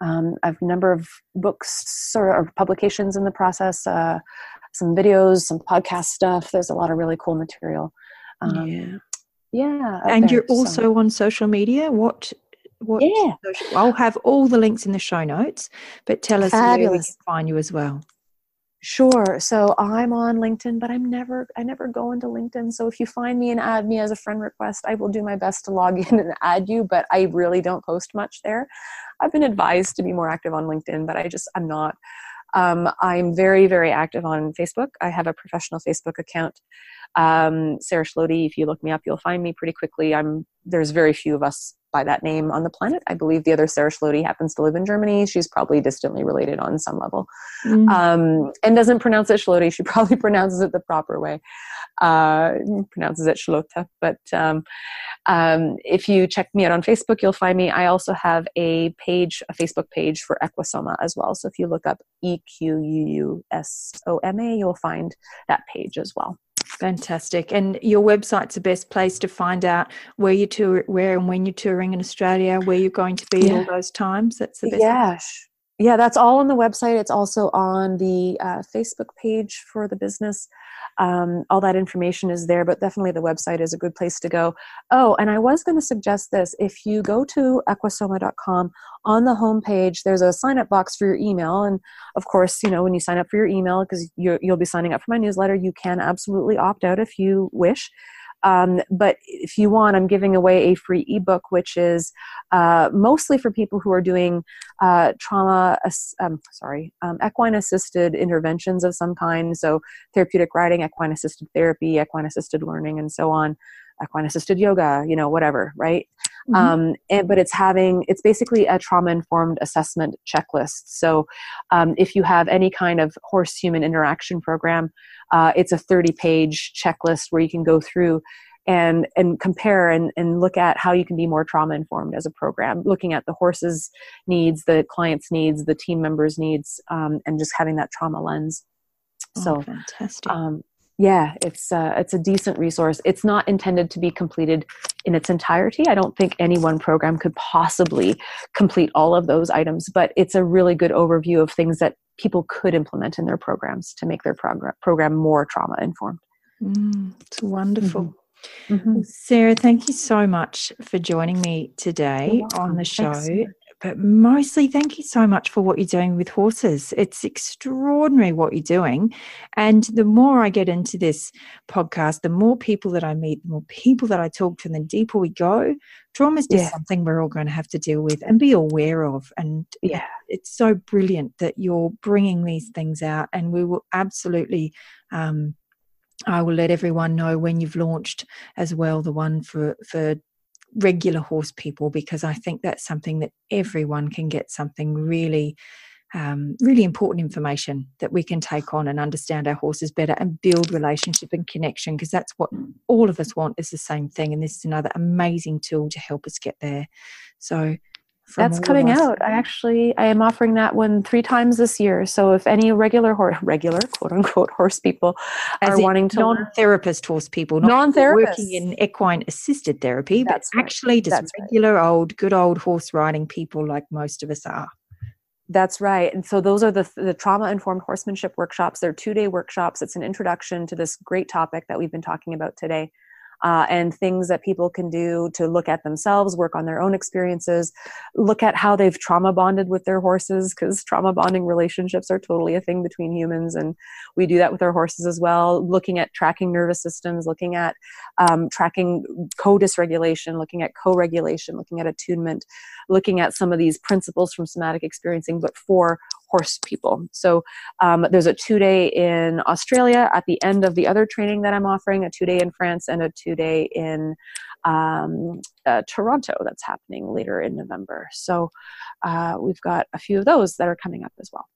Um, I have a number of books or, or publications in the process, uh, some videos, some podcast stuff. There's a lot of really cool material. Um, yeah. Yeah. And there, you're also so. on social media. What what yeah. Social, I'll have all the links in the show notes, but tell us Fabulous. where we can find you as well. Sure. So I'm on LinkedIn, but I'm never I never go into LinkedIn. So if you find me and add me as a friend request, I will do my best to log in and add you, but I really don't post much there. I've been advised to be more active on LinkedIn, but I just I'm not. Um, I'm very, very active on Facebook. I have a professional Facebook account. Um, Sarah Schlote, if you look me up, you'll find me pretty quickly. I'm there's very few of us by that name on the planet. I believe the other Sarah Schlote happens to live in Germany. She's probably distantly related on some level, mm. um, and doesn't pronounce it Schlote. She probably pronounces it the proper way. Uh, pronounces it Schlote. But um, um, if you check me out on Facebook, you'll find me. I also have a page, a Facebook page for Equusoma as well. So if you look up E Q U U S O M A, you'll find that page as well. Fantastic. And your website's the best place to find out where you tour, where and when you're touring in Australia, where you're going to be yeah. all those times. That's the best. Yeah. Yeah, that's all on the website. It's also on the uh, Facebook page for the business. Um, all that information is there, but definitely the website is a good place to go. Oh, and I was going to suggest this. If you go to equusoma.com, on the homepage, there's a sign up box for your email. And of course, you know, when you sign up for your email, because you'll be signing up for my newsletter, you can absolutely opt out if you wish. Um, but if you want, I'm giving away a free ebook, which is uh, mostly for people who are doing uh, trauma, um, sorry, um, equine assisted interventions of some kind. So therapeutic riding, equine assisted therapy, equine assisted learning, and so on. Equine assisted yoga, you know, whatever, right? Mm-hmm. Um, and, but it's having it's basically a trauma informed assessment checklist. So um, if you have any kind of horse human interaction program, uh, it's a 30 page checklist where you can go through and and compare and, and look at how you can be more trauma informed as a program looking at the horse's needs the client's needs the team members needs um, and just having that trauma lens oh, so fantastic um, yeah it's uh, it's a decent resource it's not intended to be completed in its entirety i don't think any one program could possibly complete all of those items but it's a really good overview of things that people could implement in their programs to make their program program more trauma informed mm, it's wonderful mm-hmm. Mm-hmm. Sarah, thank you so much for joining me today on the show. But mostly thank you so much for what you're doing with horses. It's extraordinary what you're doing. And the more I get into this podcast, the more people that I meet, the more people that I talk to, and the deeper we go. Trauma is just yeah. something we're all going to have to deal with and be aware of. And yeah, it's so brilliant that you're bringing these things out. And we will absolutely. Um, I will let everyone know when you've launched as well the one for for regular horse people because I think that's something that everyone can get something really, um, really important information that we can take on and understand our horses better and build relationship and connection because that's what all of us want is the same thing. And this is another amazing tool to help us get there. So that's coming out. I actually I am offering that one three times this year. So if any regular horse, regular quote unquote horse people As are wanting to non-therapist horse people, not non-therapist working in equine assisted therapy, That's but right. actually just That's regular right. old good old horse riding people like most of us are. That's right. And so those are the the trauma informed horsemanship workshops. They're two day workshops. It's an introduction to this great topic that we've been talking about today uh, and things that people can do to look at themselves, work on their own experiences, look at how they've trauma bonded with their horses, because trauma bonding relationships are totally a thing between humans. And we do that with our horses as well, looking at tracking nervous systems, looking at um, tracking co dysregulation, looking at co regulation, looking at attunement, looking at some of these principles from somatic experiencing, but for horse people. So um, there's a two day in Australia at the end of the other training that I'm offering, a two day in France, and a two day in um, uh, Toronto that's happening later in November. So uh, we've got a few of those that are coming up as well.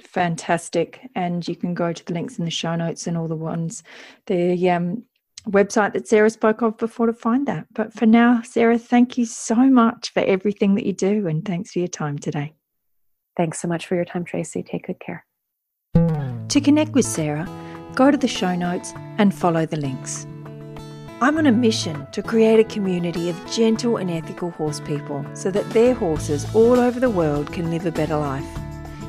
fantastic. And you can go to the links in the show notes and all the ones, the um, website that Sarah spoke of before to find that. But for now, Sarah, thank you so much for everything that you do. And thanks for your time today. Thanks so much for your time, Tracy. Take good care. To connect with Sarah, go to the show notes and follow the links. I'm on a mission to create a community of gentle and ethical horse people so that their horses all over the world can live a better life.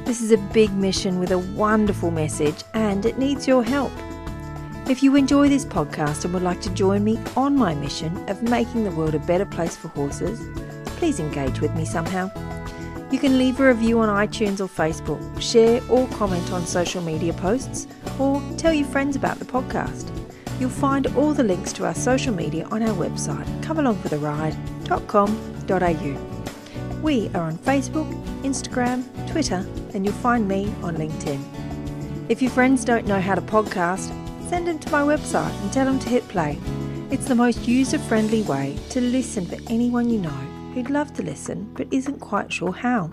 This is a big mission with a wonderful message and it needs your help. If you enjoy this podcast and would like to join me on my mission of making the world a better place for horses, please engage with me somehow. You can leave a review on iTunes or Facebook, share or comment on social media posts, or tell your friends about the podcast. You'll find all the links to our social media on our website, comealongfortheride.com.au. We are on Facebook, Instagram, Twitter, and you'll find me on LinkedIn. If your friends don't know how to podcast, send them to my website and tell them to hit play. It's the most user friendly way to listen for anyone you know who'd love to listen but isn't quite sure how.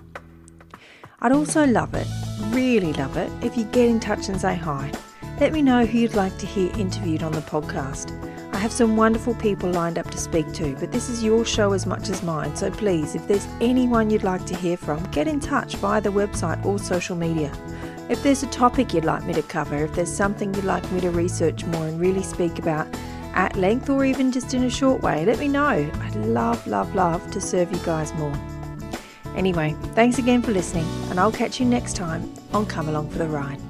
I'd also love it, really love it, if you get in touch and say hi. Let me know who you'd like to hear interviewed on the podcast. I have some wonderful people lined up to speak to, but this is your show as much as mine, so please, if there's anyone you'd like to hear from, get in touch via the website or social media. If there's a topic you'd like me to cover, if there's something you'd like me to research more and really speak about at length or even just in a short way, let me know. I'd love, love, love to serve you guys more. Anyway, thanks again for listening, and I'll catch you next time on Come Along for the Ride.